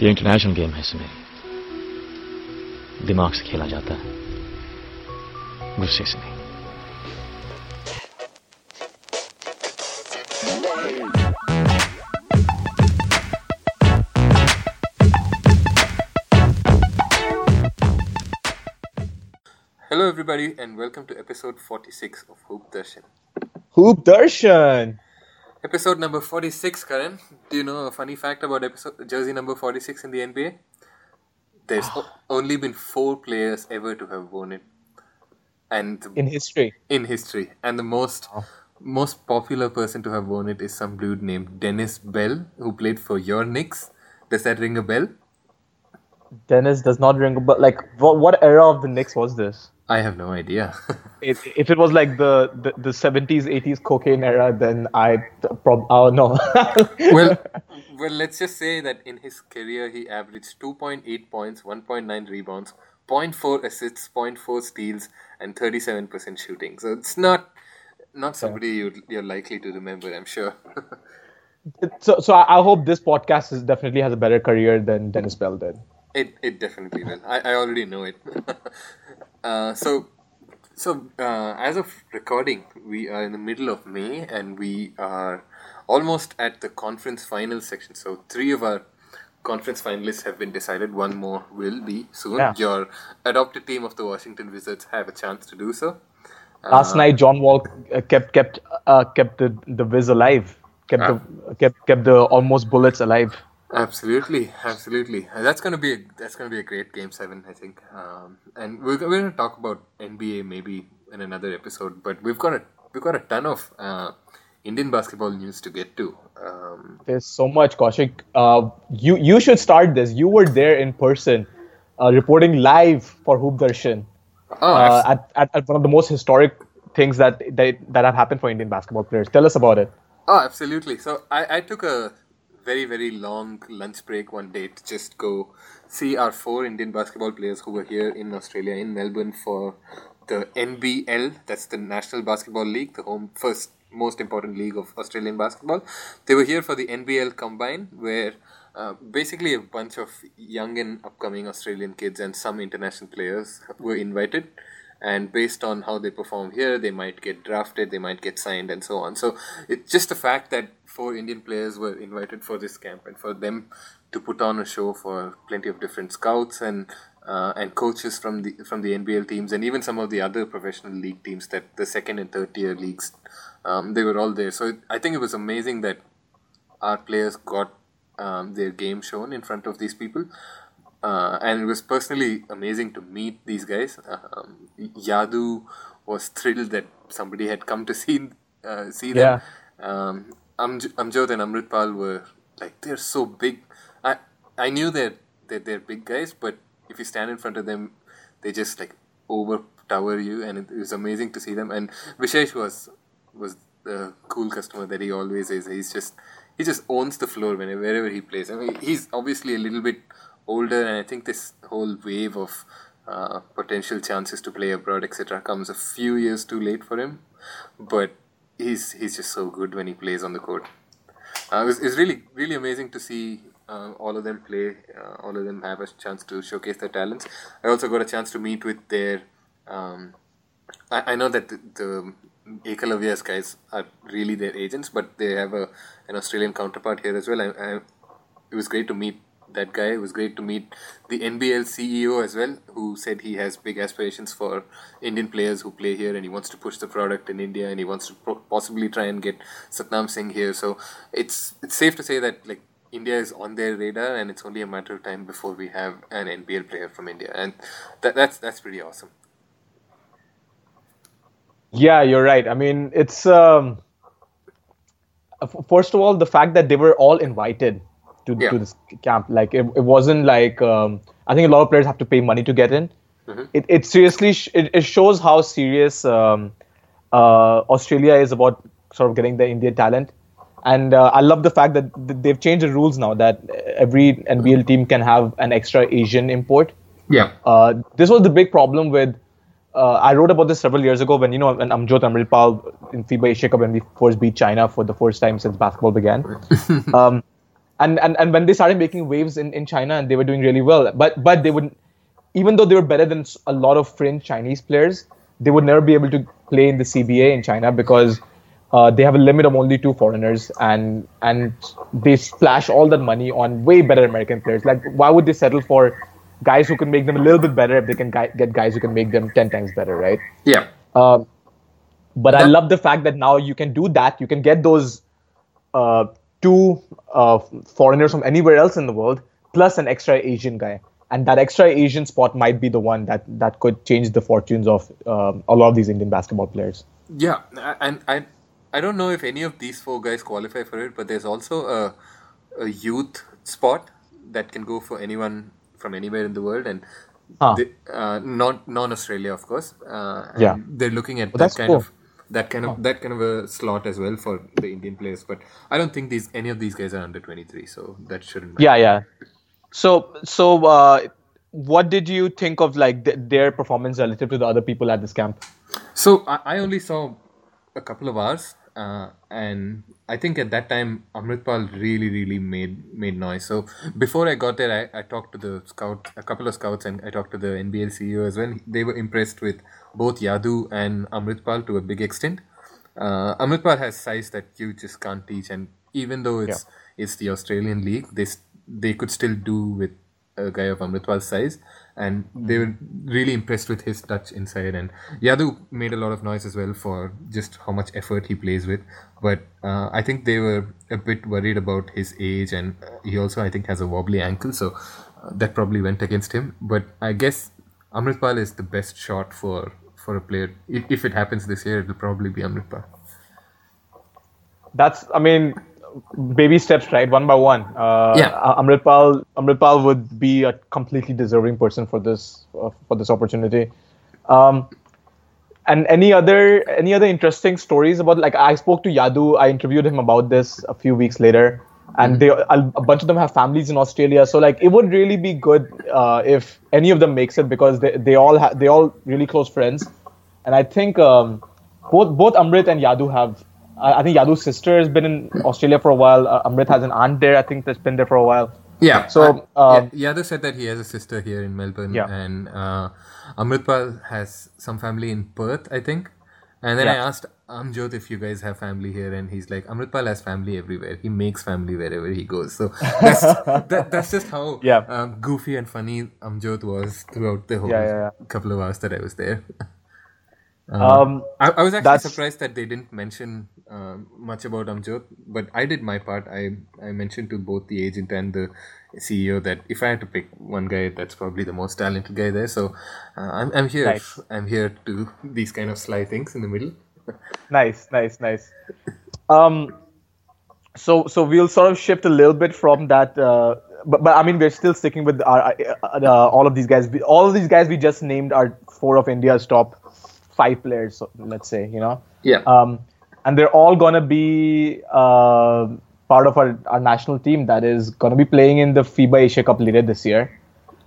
ये international game है सुने दिमाग से खेला जाता है गुस्से से नहीं Hello, everybody, and welcome to episode 46 of Hoop Darshan. Hoop Darshan. Episode number 46, Karan. Do you know a funny fact about episode jersey number 46 in the NBA? There's o- only been four players ever to have worn it, and In history. in history, and the most most popular person to have worn it is some dude named Dennis Bell, who played for your Knicks. Does that ring a bell? Dennis does not ring a bell. Like, what, what era of the Knicks was this? I have no idea. If, if it was like the, the, the 70s, 80s cocaine era, then I prob oh no. well, well, let's just say that in his career he averaged 2.8 points, 1.9 rebounds, 0.4 assists, 0.4 steals, and 37% shooting. So it's not not somebody you you're likely to remember, I'm sure. so so I, I hope this podcast is definitely has a better career than Dennis Bell did. it it definitely will. I, I already know it. Uh, so so uh, as of recording, we are in the middle of May and we are almost at the conference final section. So three of our conference finalists have been decided. One more will be soon. Yeah. Your adopted team of the Washington Wizards have a chance to do so. Last night, John Wall uh, kept kept uh, kept the the Wiz alive. Kept the kept kept the almost bullets alive. Absolutely, absolutely. Uh, That's gonna be a, that's gonna be a great game seven, I think. Um, and we're, we're gonna talk about NBA maybe in another episode, but we've got a we've got a ton of uh, Indian basketball news to get to. Um, There's so much, Kaushik. Uh, you you should start this. You were there in person, uh, reporting live for Hoop Darshan oh, uh, at, at, at one of the most historic things that, that that have happened for Indian basketball players. Tell us about it. oh, absolutely. So I, I took a very very long lunch break one day to just go see our four Indian basketball players who were here in Australia in Melbourne for the NBL. That's the National Basketball League, the home first most important league of Australian basketball. They were here for the NBL Combine, where uh, basically a bunch of young and upcoming Australian kids and some international players were invited. And based on how they perform here, they might get drafted, they might get signed, and so on. So it's just the fact that four Indian players were invited for this camp, and for them to put on a show for plenty of different scouts and uh, and coaches from the from the NBL teams and even some of the other professional league teams that the second and third tier leagues um, they were all there. So it, I think it was amazing that our players got um, their game shown in front of these people. Uh, and it was personally amazing to meet these guys. Um, Yadu was thrilled that somebody had come to see uh, see them. Um, Amj- Amjot and Amritpal were like they're so big. I I knew that they're, they're big guys, but if you stand in front of them, they just like overtower you, and it, it was amazing to see them. And Vishesh was was the cool customer that he always is. He's just he just owns the floor whenever wherever he plays. I mean, he's obviously a little bit older, and I think this whole wave of uh, potential chances to play abroad, etc., comes a few years too late for him. But he's he's just so good when he plays on the court. Uh, it was, it's really really amazing to see uh, all of them play. Uh, all of them have a chance to showcase their talents. I also got a chance to meet with their. Um, I, I know that the, the Ekalavya's guys are really their agents, but they have a an Australian counterpart here as well. I, I, it was great to meet that guy. It was great to meet the NBL CEO as well, who said he has big aspirations for Indian players who play here, and he wants to push the product in India, and he wants to pro- possibly try and get Satnam Singh here. So it's it's safe to say that like India is on their radar, and it's only a matter of time before we have an NBL player from India, and that that's that's pretty awesome. Yeah, you're right. I mean, it's um, first of all the fact that they were all invited to, Yeah. to this camp. Like it, it wasn't like um, I think a lot of players have to pay money to get in. It, it seriously sh- it, it shows how serious um, uh, Australia is about sort of getting the Indian talent. And uh, I love the fact that th- they've changed the rules now that every NBL team can have an extra Asian import. Yeah. Uh, this was the big problem with. Uh, I wrote about this several years ago when you know when Amjot Amritpal in FIBA Asia Cup when we first beat China for the first time since basketball began. um, and, and and when they started making waves in, in China and they were doing really well, but but they would, even though they were better than a lot of fringe Chinese players, they would never be able to play in the CBA in China because uh, they have a limit of only two foreigners and and they splash all that money on way better American players. Like why would they settle for guys who can make them a little bit better if they can gi- get guys who can make them ten times better, right? Yeah. Um, but I love the fact that now you can do that. You can get those uh, two uh, foreigners from anywhere else in the world, plus an extra Asian guy, and that extra Asian spot might be the one that that could change the fortunes of um, a lot of these Indian basketball players. Yeah, and I, I don't know if any of these four guys qualify for it, but there's also a, a youth spot that can go for anyone from anywhere in the world, and Huh. they, uh, non non Australia, of course. Uh, Yeah. they're looking at that kind cool. of that kind of that kind of a slot as well for the Indian players. But I don't think these any of these guys are under twenty three, so that shouldn't. Matter. Yeah, yeah. So, so uh, what did you think of like th- their performance relative to the other people at this camp? So I, I only saw a couple of hours, uh, and I think at that time Amritpal really, really made made noise. So before I got there, I, I talked to the scout, a couple of scouts, and I talked to the NBL CEO as well. They were impressed with both Yadu and Amritpal to a big extent. Uh, Amritpal has size that you just can't teach, and even though it's it's the Australian league, they they could still do with a guy of Amritpal's size, and they were really impressed with his touch inside. And Yadu made a lot of noise as well for just how much effort he plays with. But uh, I think they were a bit worried about his age, and he also I think has a wobbly ankle, so uh, that probably went against him. But I guess Amritpal is the best shot for for a player. If, if it happens this year, it'll probably be Amritpal. That's, I mean, baby steps, right? One by one. Uh, Yeah. Amritpal, Amritpal would be a completely deserving person for this uh, for this opportunity. Um, and any other any other interesting stories about like I spoke to Yadu. I interviewed him about this a few weeks later, and they a, bunch of them have families in Australia. So like it would really be good uh, if any of them makes it because they they all ha- they all really close friends, and I think um, both both Amrit and Yadu have. I I think Yadu's sister has been in Australia for a while. Uh, Amrit has an aunt there. I think that's been there for a while. Yeah. So, uh, um, yeah, Yadav said that he has a sister here in Melbourne, Yeah. and uh, Amritpal has some family in Perth, I think. And then I asked Amjot if you guys have family here, and he's like, Amritpal has family everywhere. He makes family wherever he goes. So that's that, that's just how Yeah. um, goofy and funny Amjot was throughout the whole Yeah, yeah, couple of hours that I was there. Um, I, I was actually That's- surprised that they didn't mention um much about Amjot, but I did my part. I I mentioned to both the agent and the CEO that if I had to pick one guy, that's probably the most talented guy there. So uh, I'm I'm here. Nice. I'm here to do these kind of sly things in the middle. Nice, nice, nice. Um, so so we'll sort of shift a little bit from that, uh, but but I mean we're still sticking with our uh, uh, all of these guys. All of these guys we just named are four of India's top five players. so Let's say you know, Yeah. um, and they're all gonna be uh, part of our, our national team that is gonna be playing in the FIBA Asia Cup later this year.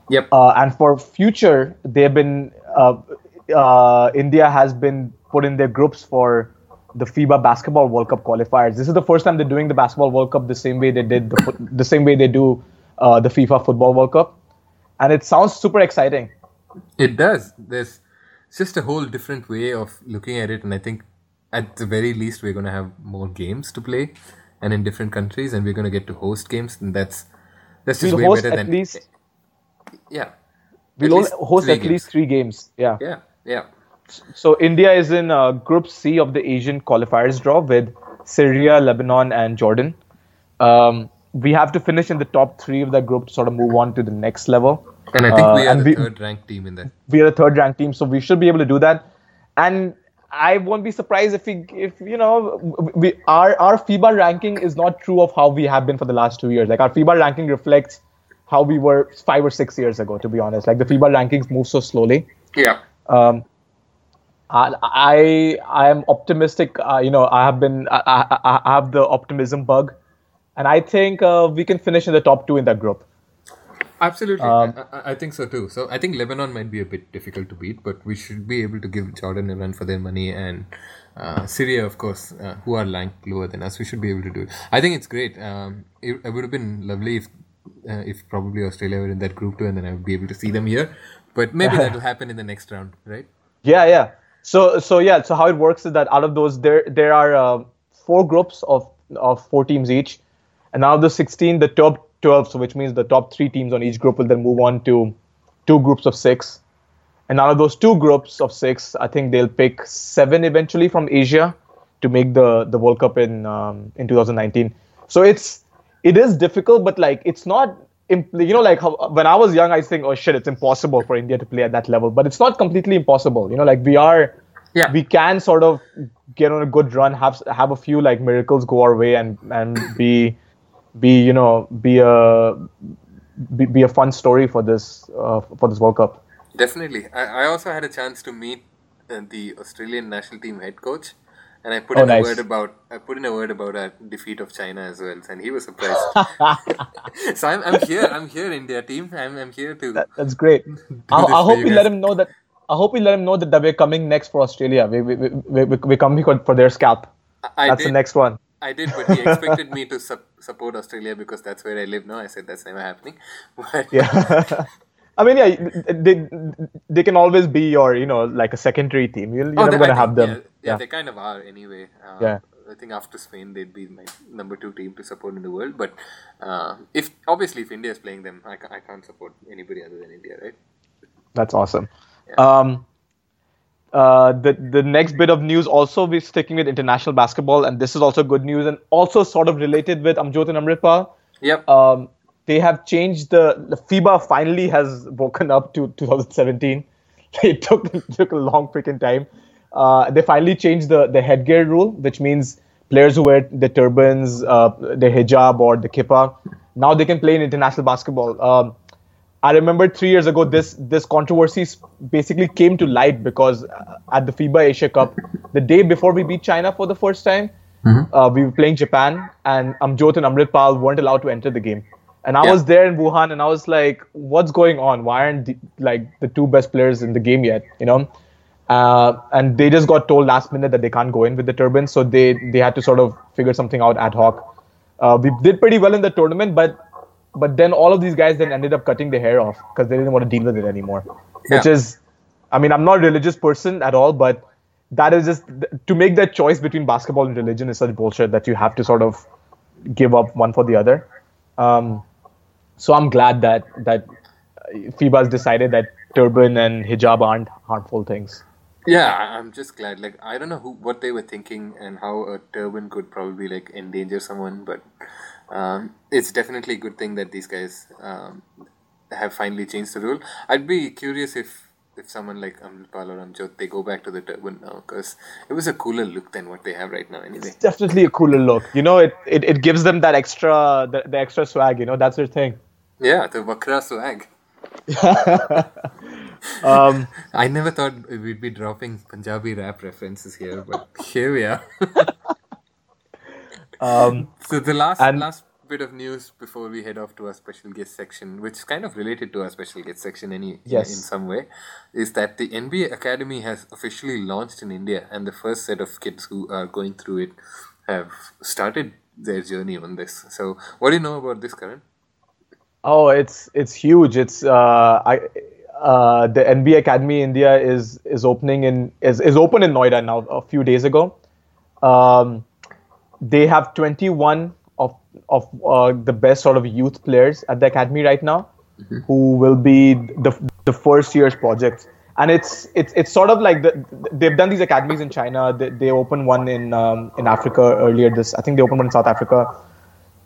yep. Uh, and for future, they've been uh, uh, India has been put in their groups for the FIBA Basketball World Cup qualifiers. This is the first time they're doing the Basketball World Cup the same way they did the, the same way they do uh, the FIFA Football World Cup, and it sounds super exciting. It does. There's it's just a whole different way of looking at it, and I think at the very least we're going to have more games to play, and in different countries, and we're going to get to host games, and that's that's just We'll way better at than least yeah. we'll host at least three games. Yeah. Yeah, yeah. So India is in uh, Group C of the Asian qualifiers draw with Syria, Lebanon, and Jordan. Um, we have to finish in the top three of that group to sort of move on to the next level. And I think Uh, we are the we- third ranked team in that. we are a third ranked team, so we should be able to do that. And I won't be surprised if we, if you know, we our our FIBA ranking is not true of how we have been for the last two years. Like our FIBA ranking reflects how we were five or six years ago. To be honest, like the FIBA rankings move so slowly. Yeah. Um, I I I am optimistic. Uh, you know, I have been I, I, I have the optimism bug, and I think uh, we can finish in the top two in that group. Absolutely, Um, I, I- think so too. So I think Lebanon might be a bit difficult to beat, but we should be able to give Jordan a run for their money, and uh, Syria, of course, uh, who are ranked lower than us, we should be able to do it. I think it's great. Um, it, it would have been lovely if, uh, if probably Australia were in that group too, and then I would be able to see them here. But maybe that will happen in the next round, right? Yeah, yeah. So, so yeah. So how it works is that out of those, there there are uh, four groups of of four teams each, and out of the 16, the top 12, so which means the top three teams on each group will then move on to two groups of six, and out of those two groups of six, I think they'll pick seven eventually from Asia to make the the World Cup in um, in 2019. So it's it is difficult, but like it's not. You know, like how, when I was young, I think, oh shit, it's impossible for India to play at that level. But it's not completely impossible. You know, like we are, Yeah. we can sort of get on a good run, have have a few like miracles go our way, and and be be you know be a be, be a fun story for this uh, for this World Cup. Definitely. I, I also had a chance to meet uh, the Australian national team head coach, and I put Oh, in nice. a word about I put in a word about our defeat of China as well, and he was surprised. so I'm, I'm here. I'm here, India team. I'm, I'm here to. That, that's great. I, I hope you we let him know that. I hope we let him know that, that we're coming next for Australia. We we we, we, we we're coming for for their scalp. I That's did, the next one. I did, but he expected me to sup- support Australia because that's where I live now. I said that's never happening. But Yeah. I mean, yeah, they they can always be your, you know, like a secondary team. You're, you're Oh, never gonna have them. Yeah, yeah, they kind of are anyway. Uh, Yeah. I think after Spain, they'd be my number two team to support in the world. But uh, if obviously if India is playing them, I, ca- I can't support anybody other than India, right? That's awesome. Um, uh, the the next bit of news also we're sticking with international basketball, and this is also good news and also sort of related with Amjot and Amritpal. Yep. Um, they have changed the, the FIBA finally has woken up to 2017. It took it took a long freaking time. Uh, they finally changed the the headgear rule, which means players who wear the turbans, uh, the hijab or the kippah, now they can play in international basketball. Um, I remember three years ago this this controversy basically came to light because uh, at the FIBA Asia Cup, the day before we beat China for the first time, uh, we were playing Japan, and Amjot and Amritpal weren't allowed to enter the game. And I Yeah. was there in Wuhan, and I was like, "What's going on? Why aren't the, like the two best players in the game yet?" You know, uh, and they just got told last minute that they can't go in with the turbans, so they they had to sort of figure something out ad hoc. Uh, we did pretty well in the tournament, but but then all of these guys then ended up cutting their hair off because they didn't want to deal with it anymore. Which is, I mean, I'm not a religious person at all, but that is just to make that choice between basketball and religion is such bullshit that you have to sort of give up one for the other. Um, so I'm glad that that FIBA has decided that turban and hijab aren't harmful things. Yeah, I'm just glad. Like I don't know who what they were thinking and how a turban could probably like endanger someone, but um, it's definitely a good thing that these guys um, have finally changed the rule. I'd be curious if if someone like Amritpal or Amjot they go back to the turban now because it was a cooler look than what they have right now. Anyway, it's Definitely a cooler look. You know, it, it, it gives them that extra the, the extra swag. You know, that's their thing. yeah, the Vakhra swag. Um, I never thought we'd be dropping Punjabi rap references here, but here we are. um, So the last And- last bit of news before we head off to our special guest section, which is kind of related to our special guest section any Yes. in, in some way, is that the NBA Academy has officially launched in India, and the first set of kids who are going through it have started their journey on this. So, what do you know about this, Karan? Oh, it's it's huge. It's uh, I uh, the NBA Academy India is is opening in is, is open in Noida now a few days ago. Um, they have 21 of of uh, the best sort of youth players at the academy right now, who will be the the first year's projects. And it's it's it's sort of like the, they've done these academies in China. They, they opened one in um, in Africa earlier. This I think they opened one in South Africa.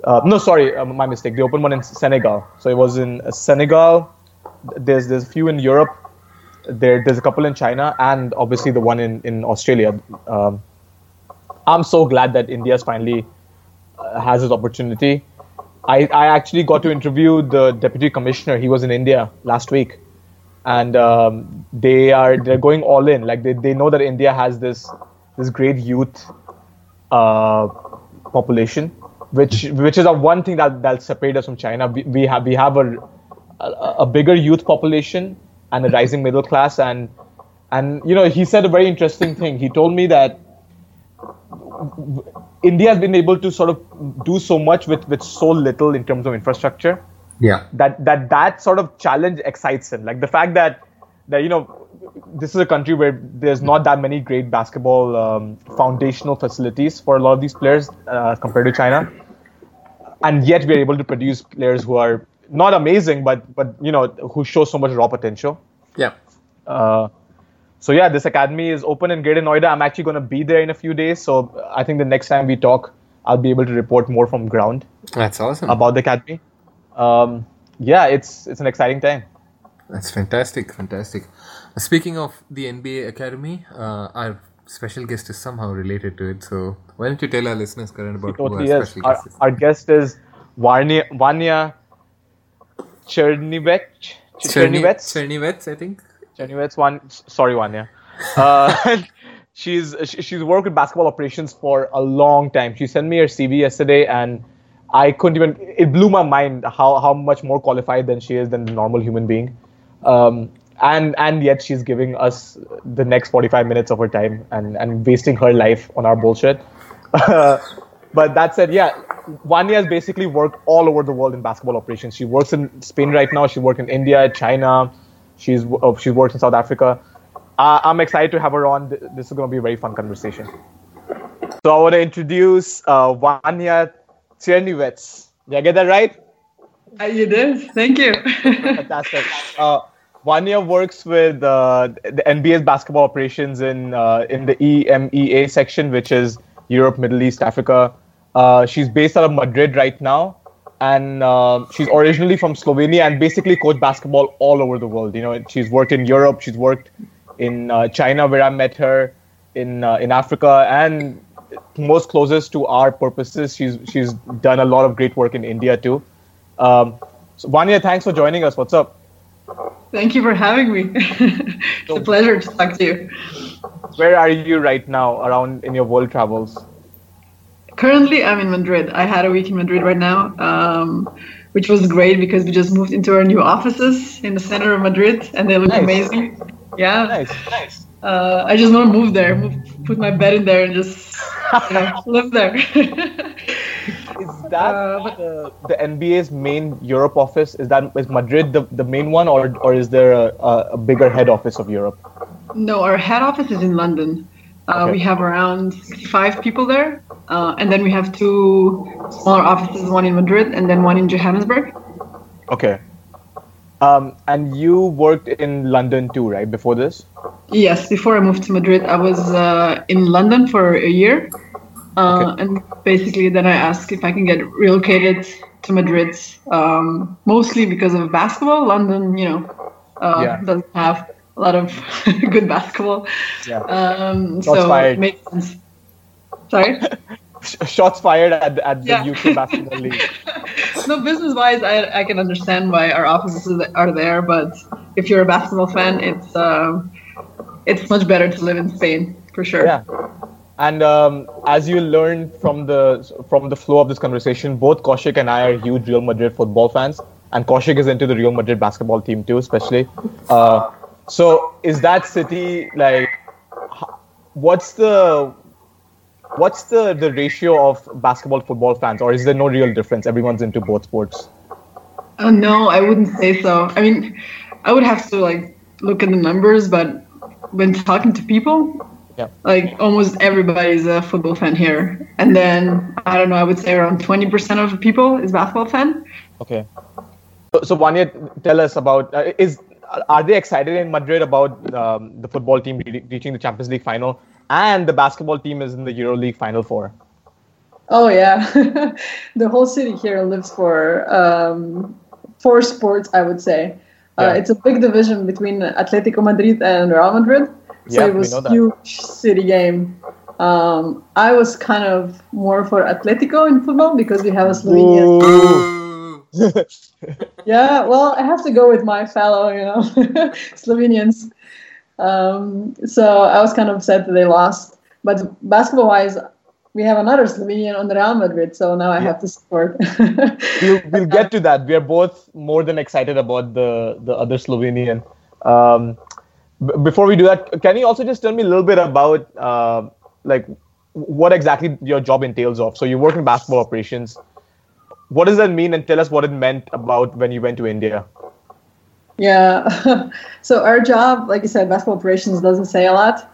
Uh, no, sorry, uh, my mistake. They opened one in Senegal. So it was in uh, Senegal. There's there's a few in Europe. There there's a couple in China, and obviously the one in in Australia. Um, I'm so glad that India's finally uh, has this opportunity. I, I actually got to interview the deputy commissioner. He was in India last week, and um, they are they're going all in. Like they, they know that India has this this great youth uh, population, which which is a one thing that that'll separate us from China. We, we have we have a a, a bigger youth population and a rising middle class and and you know he said a very interesting thing he told me that india has been able to sort of do so much with with so little in terms of infrastructure Yeah. that that that sort of challenge excites him like the fact that that you know this is a country where there's not that many great basketball um, foundational facilities for a lot of these players uh, compared to china and yet we're able to produce players who are not amazing but but you know who show so much raw potential Yeah. uh, so yeah, this academy is open in Greater Noida. I'm actually going to be there in a few days. So I think the next time we talk, I'll be able to report more from ground That's awesome. about the academy. Um, yeah, it's it's an exciting time. That's fantastic, fantastic. Speaking of the NBA Academy, uh, our special guest is somehow related to it. So why don't you tell our listeners, Karan, about who our is. special Our, guest is? our guest is Vanya Vanya Chernivets. Ch- Chernivets. Chernivets, I think. Chernivets. One. Sorry, Vanya. Uh, she's she's worked with basketball operations for a long time. She sent me her CV yesterday, and I couldn't even. It blew my mind how how much more qualified than she is than the normal human being. Um, and and yet she's giving us the next 45 minutes of her time and and wasting her life on our bullshit. but that said, yeah, Vanya has basically worked all over the world in basketball operations. She works in Spain right now. She worked in India, China. She's uh, she's worked in South Africa. Uh, I'm excited to have her on. This is going to be a very fun conversation. So I want to introduce uh, Vanya Chernivets. Did I get that right? Uh, you did. Thank you. Fantastic. Uh, Vanya works with uh, the NBA's basketball operations in uh, in the EMEA section, which is Europe, Middle East, Africa. Uh, she's based out of Madrid right now, and uh, she's originally from Slovenia and basically coached basketball all over the world. You know, she's worked in Europe, she's worked in uh, China where I met her, in uh, in Africa, and most closest to our purposes, she's she's done a lot of great work in India too. Um, so Vanya, thanks for joining us. What's up? Thank you for having me. it's a pleasure to talk to you. Where are you right now around in your world travels? Currently, I'm in Madrid. I had a week in Madrid right now, um, which was great because we just moved into our new offices in the center of Madrid, and they look Nice. amazing. Yeah, Nice, nice. uh, I just want to move there, move, put my bed in there, and just you know, live there. Is that Uh, the, the NBA's main Europe office? Is that is Madrid the, the main one, or or is there a, a, a bigger head office of Europe? No, our head office is in London. Uh, Okay. We have around 65 people there, uh, and then we have two smaller offices, one in Madrid and then one in Johannesburg. Okay. Um, and you worked in London too, right? Before this? Yes, before I moved to Madrid, I was uh, in London for a year, uh, Okay. and basically then I asked if I can get relocated to Madrid, um, mostly because of basketball. London, you know, uh, Yeah. doesn't have a lot of good basketball, Yeah. um, Shots so fired. it makes sense. Sorry. Shots fired at, at the Yeah. UK Basketball League. no, business wise, I, I can understand why our offices are there, but if you're a basketball fan, it's um, it's much better to live in Spain for sure. Yeah. And um, as you learned from the from the flow of this conversation, both Kaushik and I are huge Real Madrid football fans, and Kaushik is into the Real Madrid basketball team too, especially. Uh, so, is that city like? What's the what's the the ratio of basketball football fans, or is there no real difference? Everyone's into both sports. Oh no, I wouldn't say so. I mean, I would have to like look at the numbers, but when talking to people, Yeah. like almost everybody's a football fan here. And then I don't know, I would say around twenty percent of the people is basketball fan. Okay. So, so Vanya, tell us about uh, is are they excited in Madrid about um, the football team re- reaching the Champions League final and the basketball team is in the Euro League final four? Oh yeah, the whole city here lives for um, for sports. I would say Yeah. uh, it's a big division between Atletico Madrid and Real Madrid. So Yeah, it was huge city game. Um, I was kind of more for Atletico in football because we have a Slovenian. Boo. Yeah, well, I have to go with my fellow, you know, Slovenians. Um, so I was kind of upset that they lost. But basketball wise, we have another Slovenian on the Real Madrid, so now I have to support. we'll, we'll get to that. We are both more than excited about the the other Slovenian. Um, b- before we do that, can you also just tell me a little bit about uh, like what exactly your job entails of? So you work in basketball operations. What does that mean, and tell us what it meant about when you went to India. Yeah. so our job, like you said, basketball operations doesn't say a lot,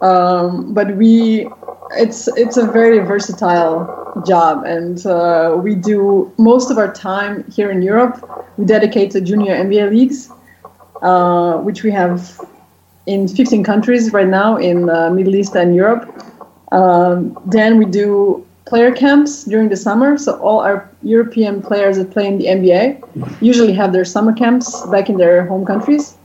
um, but we it's it's a very versatile job, and uh, we do most of our time here in Europe. We dedicate to junior NBA leagues, uh, which we have in 15 countries right now in uh, Middle East and Europe. Um, then we do player camps during the summer. So all our European players that play in the NBA usually have their summer camps back in their home countries.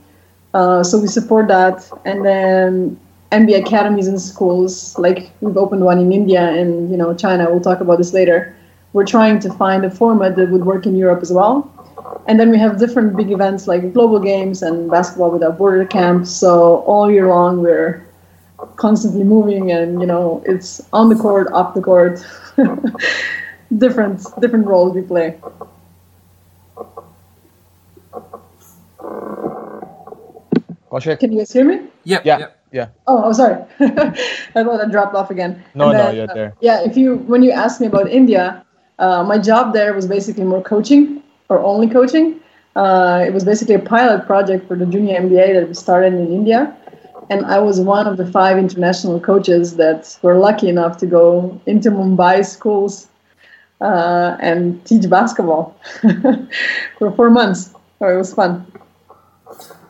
Uh, so we support that, and then NBA academies and schools, like we've opened one in India and you know China. We'll talk about this later. We're trying to find a format that would work in Europe as well. And then we have different big events like global games and basketball without border camps. So all year long we're constantly moving and you know it's on the court off the court. Different different roles we play. Kaushik? can you guys hear me? Yeah, Yeah, yeah. oh, oh sorry. I thought i dropped off again. No, And no, you're uh, there. yeah if you when you asked me about india uh, my job there was basically more coaching or only coaching. Uh, it was basically a pilot project for the junior NBA that we started in india and I was one of the five international coaches that were lucky enough to go into Mumbai schools uh, and teach basketball for four months. So it was fun.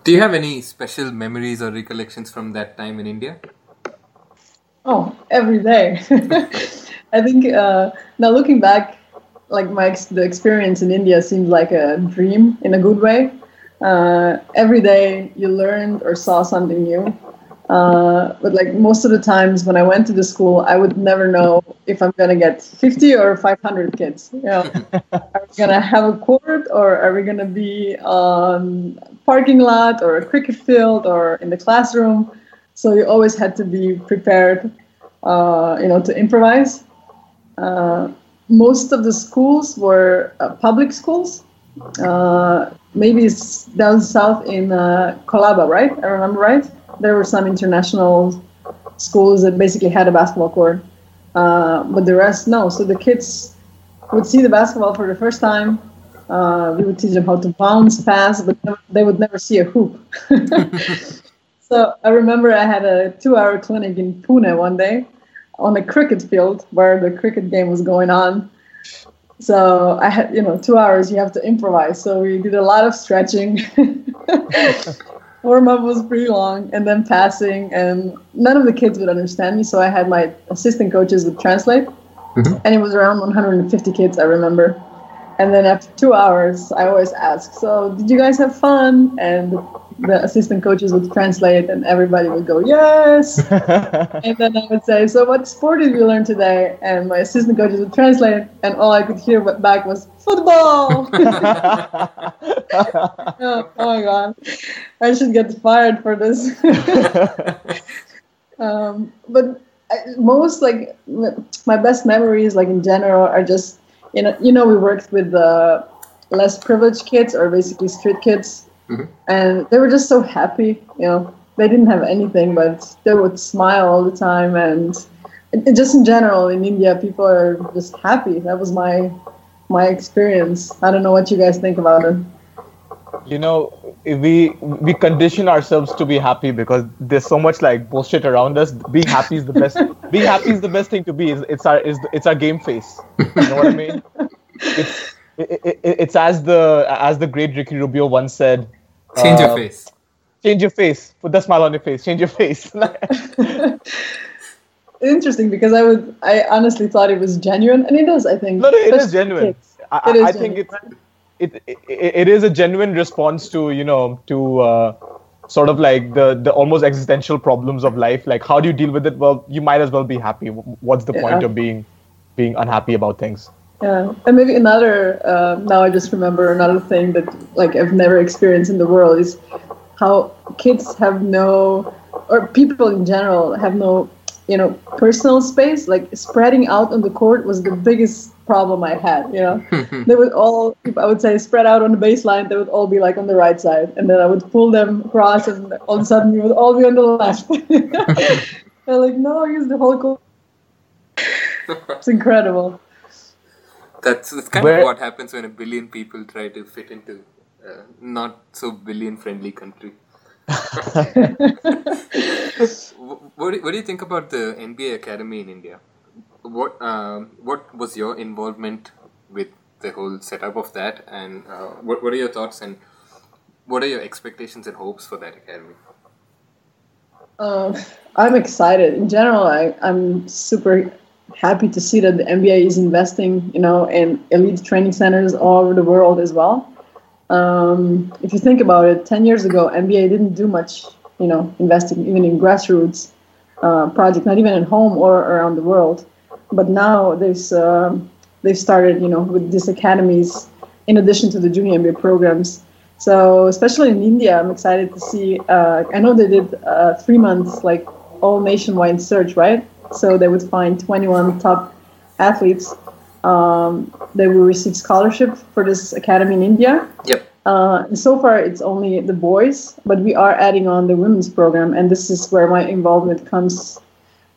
Do you have any special memories or recollections from that time in India? Oh, every day. I think uh, now looking back, like my ex- the experience in India seemed like a dream in a good way. Uh, every day you learned or saw something new. Uh, but like most of the times when I went to the school, I would never know if I'm gonna get 50 or 500 kids. You know, are we gonna have a court or are we gonna be on parking lot or a cricket field or in the classroom? So you always had to be prepared, uh, you know, to improvise. Uh, most of the schools were uh, public schools. Uh, maybe it's down south in uh, Colaba, right? I remember right. There were some international schools that basically had a basketball court, uh, but the rest no. So the kids would see the basketball for the first time. Uh, we would teach them how to bounce, pass, but they would never see a hoop. so I remember I had a two-hour clinic in Pune one day on a cricket field where the cricket game was going on. So I had, you know, two hours. You have to improvise. So we did a lot of stretching. Warm up was pretty long, and then passing, and none of the kids would understand me. So I had my assistant coaches would translate, mm-hmm. and it was around 150 kids. I remember. And then after two hours, I always ask, "So did you guys have fun?" And the assistant coaches would translate, and everybody would go, "Yes." and then I would say, "So what sport did we learn today?" And my assistant coaches would translate, and all I could hear back was football. oh, oh my god, I should get fired for this. um, but most like my best memories, like in general, are just you know you know we worked with the less privileged kids or basically street kids, mm-hmm. and they were just so happy. You know, they didn't have anything, but they would smile all the time, and, and just in general in India, people are just happy. That was my my experience. I don't know what you guys think about it. You know we we condition ourselves to be happy because there's so much like bullshit around us being happy is the best being happy is the best thing to be it's, it's our is it's our game face you know what i mean it's it, it, it's as the as the great ricky rubio once said Change your uh, face. change your face put the smile on your face change your face Interesting because I would I honestly thought it was genuine, and it is. I think. no no it is Especially genuine kids. i, It is I think it's genuine. It, it it is a genuine response to you know to uh, sort of like the the almost existential problems of life. Like how do you deal with it? Well you might as well be happy. What's the point of being being unhappy about things? Yeah, and maybe another. Uh, now I just remember another thing that like I've never experienced in the world is how kids have no, or people in general have no you know, personal space, like spreading out on the court was the biggest problem I had. You know, hmm, hmm. they would all, I would say, spread out on the baseline. They would all be like on the right side, and then I would pull them across, and all of a sudden we would all be on the left. They're like, no, use the whole court. It's incredible. That's, that's kind Where- of what happens when a billion people try to fit into a not so billion friendly country. What, what do you think about the NBA Academy in India? What um, what was your involvement with the whole setup of that, and uh, what what are your thoughts and what are your expectations and hopes for that academy? Um, I'm excited. In general, I, I'm super happy to see that the NBA is investing, you know, in elite training centers all over the world as well. Um, if you think about it, 10 years ago, NBA didn't do much, you know, investing even in grassroots uh, projects, not even at home or around the world. But now there's, um, they've started, you know, with these academies in addition to the junior NBA programs. So especially in India, I'm excited to see. Uh, I know they did uh, three months, like all nationwide search, right? So they would find 21 top athletes. Um, they will receive scholarship for this academy in India. Yep. Uh, so far, it's only the boys, but we are adding on the women's program, and this is where my involvement comes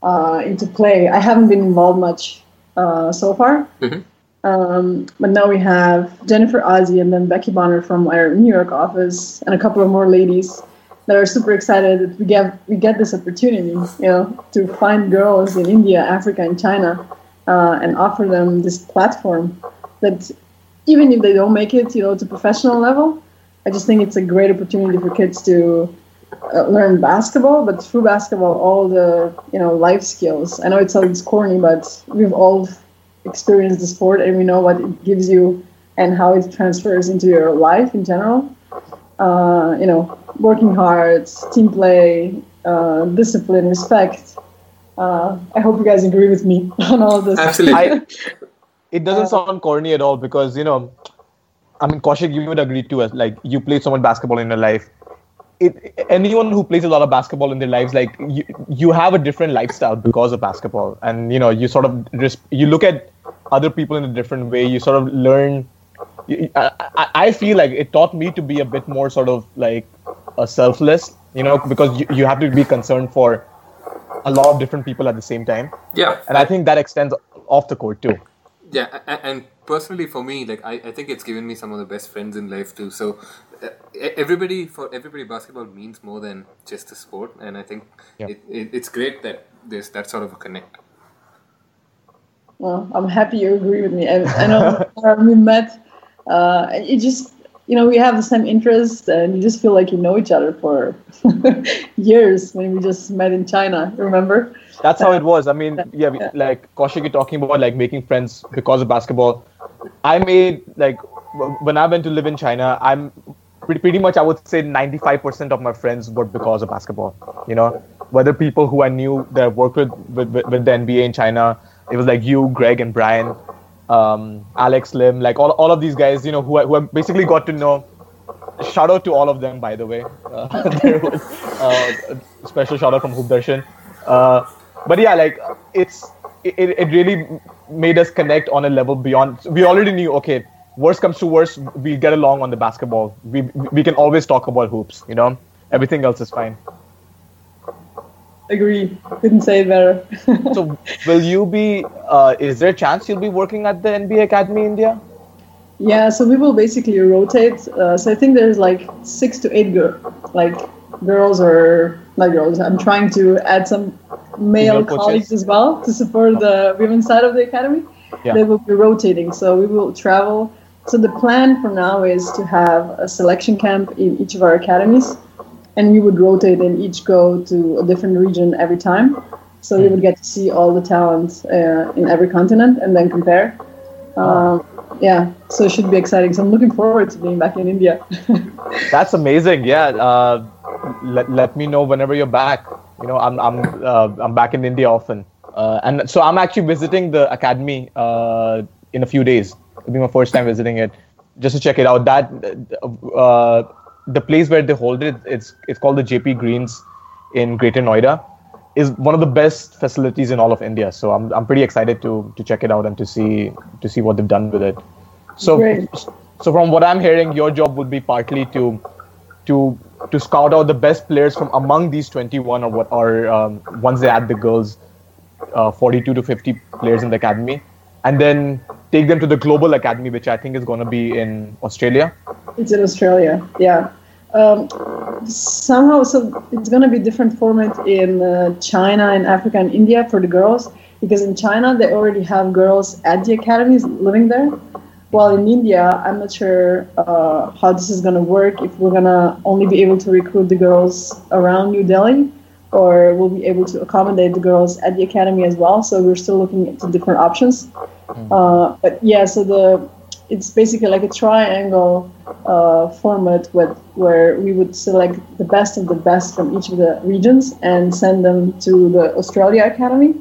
uh, into play. I haven't been involved much uh, so far, Mhm. um, but now we have Jennifer Azzi and then Becky Bonner from our New York office, and a couple of more ladies that are super excited that we get we get this opportunity, you know, to find girls in India, Africa, and China, uh, and offer them this platform that even if they don't make it, you know, to professional level, I just think it's a great opportunity for kids to learn basketball, but through basketball, all the you know life skills. I know it sounds corny, but we've all experienced the sport and we know what it gives you and how it transfers into your life in general. Uh, you know, working hard, team play, uh, discipline, respect. Uh, I hope you guys agree with me on all this. Absolutely. I, it doesn't sound corny at all because you know, I mean, Kaushik, you would agree too. As like you played so much basketball in your life. It, anyone who plays a lot of basketball in their lives, like you, you have a different lifestyle because of basketball, and you know, you sort of res- you look at other people in a different way. You sort of learn. I, I I feel like it taught me to be a bit more sort of like a selfless, you know, because you, you have to be concerned for a lot of different people at the same time, yeah. and I think that extends off the court too. Yeah, a- a- and personally for me, like I, I think it's given me some of the best friends in life too. So uh, e- everybody for everybody, basketball means more than just a sport, and I think Yeah. it, it, it's great that there's that sort of a connect. Well, I'm happy you agree with me. I, I know we met. Uh, it just, you know, we have the same interests, and you just feel like you know each other for years when we just met in China. Remember? That's how it was. I mean, yeah, like Kaushik, talking about like making friends because of basketball. I made like when I went to live in China, I'm pretty, pretty much I would say 95% of my friends were because of basketball. You know, whether people who I knew that I worked with with, with, the NBA in China, it was like you, Greg, and Brian, um, Alex Lim, like all, all of these guys, you know, who I, who I basically got to know. Shout out to all of them, by the way. Uh, there was, uh, a special shout out from Hoop Darshan. Uh, but yeah, like it's it, it really made us connect on a level beyond. We already knew, okay, worst comes to worst, we get along on the basketball. We we can always talk about hoops, you know. Everything else is fine. Agree. Couldn't say better. So, will you be? Uh, is there a chance you'll be working at the NBA Academy India? Yeah, so we will basically rotate. Uh, so I think there's like six to eight girl, like girls or not girls. I'm trying to add some male colleagues as well to support the women's side of the academy. Yeah. They will be rotating, so we will travel. So the plan for now is to have a selection camp in each of our academies, and we would rotate and each go to a different region every time. So Hmm. we would get to see all the talent uh, in every continent and then compare. Um, yeah, so it should be exciting. So I'm looking forward to being back in India. That's amazing. Yeah. Uh, let, let me know whenever you're back. You know, I'm I'm uh, I'm back in India often, uh, and so I'm actually visiting the academy uh, in a few days. It'll be my first time visiting it, just to check it out. That uh, the place where they hold it, it's it's called the JP Greens in Greater Noida. Is one of the best facilities in all of India. So I'm I'm pretty excited to to check it out and to see to see what they've done with it. So Great. so from what I'm hearing, your job would be partly to to to scout out the best players from among these 21 or what or um, once they add the girls, uh, 42 to 50 players in the academy, and then take them to the global academy, which I think is going to be in Australia. It's in Australia, yeah. Um, somehow, so it's going to be different format in uh, China and Africa and India for the girls because in China they already have girls at the academies living there. While in India, I'm not sure uh, how this is going to work. If we're going to only be able to recruit the girls around New Delhi, or we'll be able to accommodate the girls at the academy as well. So we're still looking into different options. Uh, but yeah, so the it's basically like a triangle uh, format with, where we would select the best of the best from each of the regions and send them to the Australia Academy.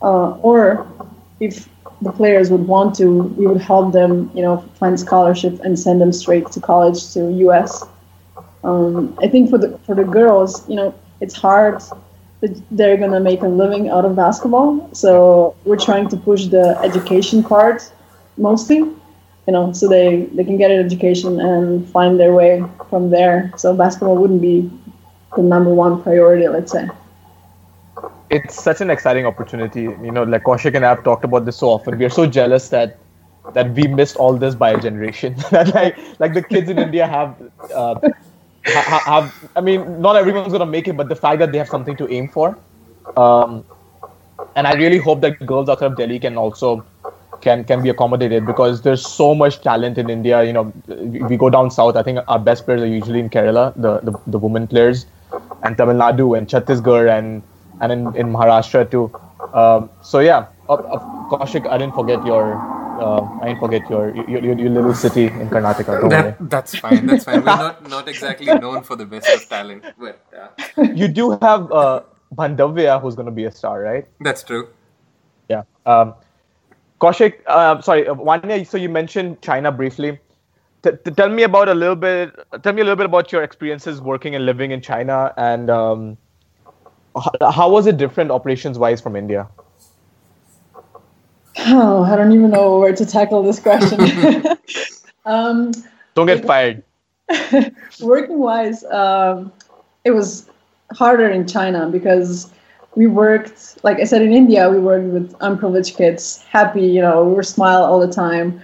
Uh, or if the players would want to, we would help them, you know, find scholarship and send them straight to college to US. Um, I think for the for the girls, you know, it's hard that they're gonna make a living out of basketball. So we're trying to push the education part mostly, you know, so they they can get an education and find their way from there. So basketball wouldn't be the number one priority, let's say. it's such an exciting opportunity. You know, like Kaushik and I have talked about this so often. We are so jealous that that we missed all this by a generation. that like like the kids in India have. Uh, ha- have I mean, not everyone's gonna make it, but the fact that they have something to aim for, um, and I really hope that girls outside of Delhi can also can can be accommodated because there's so much talent in India. You know, we go down south. I think our best players are usually in Kerala, the the, the women players, and Tamil Nadu and Chhattisgarh and and in, in Maharashtra too. Um, so yeah, uh, uh, Kaushik, I didn't forget your. Uh, I didn't forget your your, your your little city in Karnataka. That, that's fine. That's fine. We're not, not exactly known for the best of talent, but uh, You do have uh, Bandhavya, who's going to be a star, right? that's true. Yeah. Um, Kaushik, uh, sorry, uh, Vanya, so you mentioned China briefly. T- t- tell me about a little bit. Tell me a little bit about your experiences working and living in China, and um, h- how was it different operations-wise from India? Oh, I don't even know where to tackle this question. um, Don't get fired. working wise, um, it was harder in China because we worked, like I said, in India, we worked with unprivileged kids, happy, you know, we were smile all the time.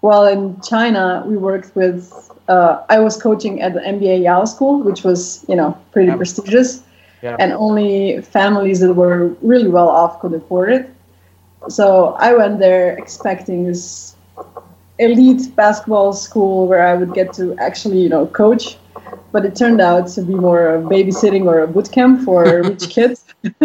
While in China, we worked with, uh, I was coaching at the NBA Yao School, which was, you know, pretty Yeah. prestigious. Yeah. And only families that were really well off could afford it. So I went there expecting this elite basketball school where I would get to actually, you know, coach. But it turned out to be more a babysitting or a boot camp for rich kids.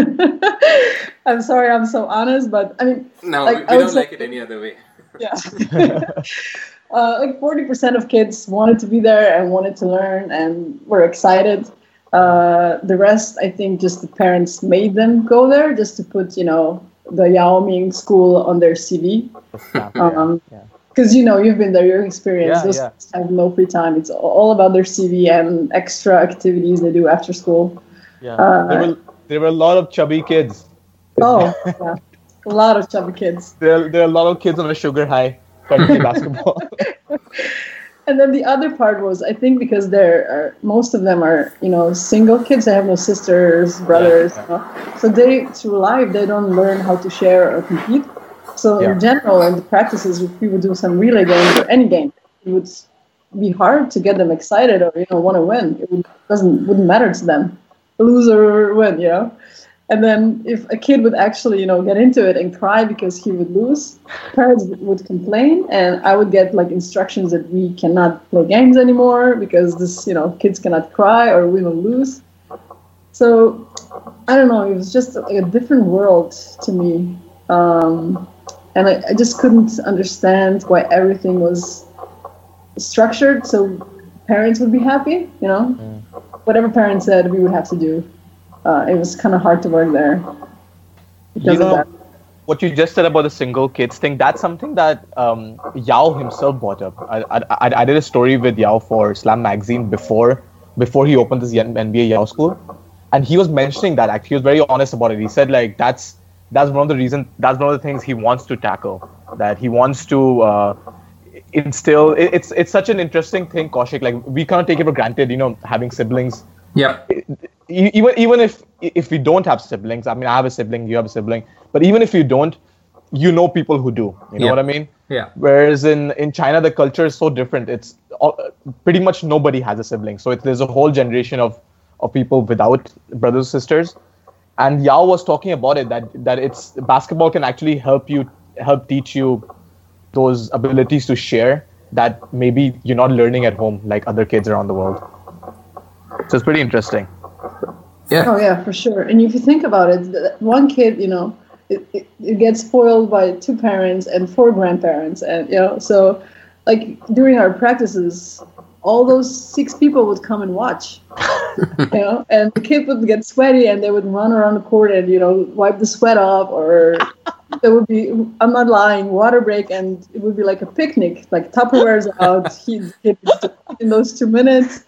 I'm sorry, I'm so honest, but I mean, No, Like, we, I we don't say- like it any other way. yeah. uh, like 40% of kids wanted to be there and wanted to learn and were excited. Uh, the rest, I think, just the parents made them go there just to put, you know, the Yao Ming school on their CV. Yeah. Um, yeah. Because you know you've been there, you're experienced. Yeah, Those yeah. have no free time. It's all about their CV and extra activities they do after school. Yeah. Uh, there, were, there were a lot of chubby kids. Oh, yeah. a lot of chubby kids. There, there are a lot of kids on a sugar high trying to play basketball. And then the other part was, I think, because there are most of them are, you know, single kids. They have no sisters, brothers. You know? So they, through life, they don't learn how to share or compete. So Yeah. in general, in the practices, if we would do some relay games or any game, it would be hard to get them excited or you know want to win. It would, doesn't wouldn't matter to them, lose or win, you know. And then if a kid would actually, you know, get into it and cry because he would lose, parents would- complain, and I would get like instructions that we cannot play games anymore because this, you know, kids cannot cry or win or lose. So I don't know. It was just like a different world to me, um, and I, I just couldn't understand why everything was structured so parents would be happy. You know, whatever parents said, we would have to do. Uh, it was kind of hard to work there because you know, of that. what you just said about the single kids thing, that's something that um, Yao himself brought up. I, I, I- I did a story with Yao for Slam Magazine before before he opened this NBA Yao school. and he was mentioning that actually he was very honest about it he said like that's that's one of the reasons that's one of the things he wants to tackle that he wants to uh, instill it, it's it's such an interesting thing Kaushik like we can't take it for granted you know having siblings Yep. E- even even if if we don't have siblings i mean i have a sibling you have a sibling but even if you don't you know people who do you know Yeah. what i mean Yeah. whereas in in china the culture is so different it's all, pretty much nobody has a sibling so it, there's a whole generation of of people without brothers sisters and yao was talking about it that that it's basketball can actually help you help teach you those abilities to share that maybe you're not learning at home like other kids around the world so it's pretty interesting Yeah. Oh yeah, for sure. And if you think about it, one kid, you know, it, it, it gets spoiled by two parents and four grandparents, and you know, so like during our practices, all those six people would come and watch, you know, and the kid would get sweaty and they would run around the court and you know wipe the sweat off, or there would be I'm not lying water break and it would be like a picnic, like Tupperware's out. He in those two minutes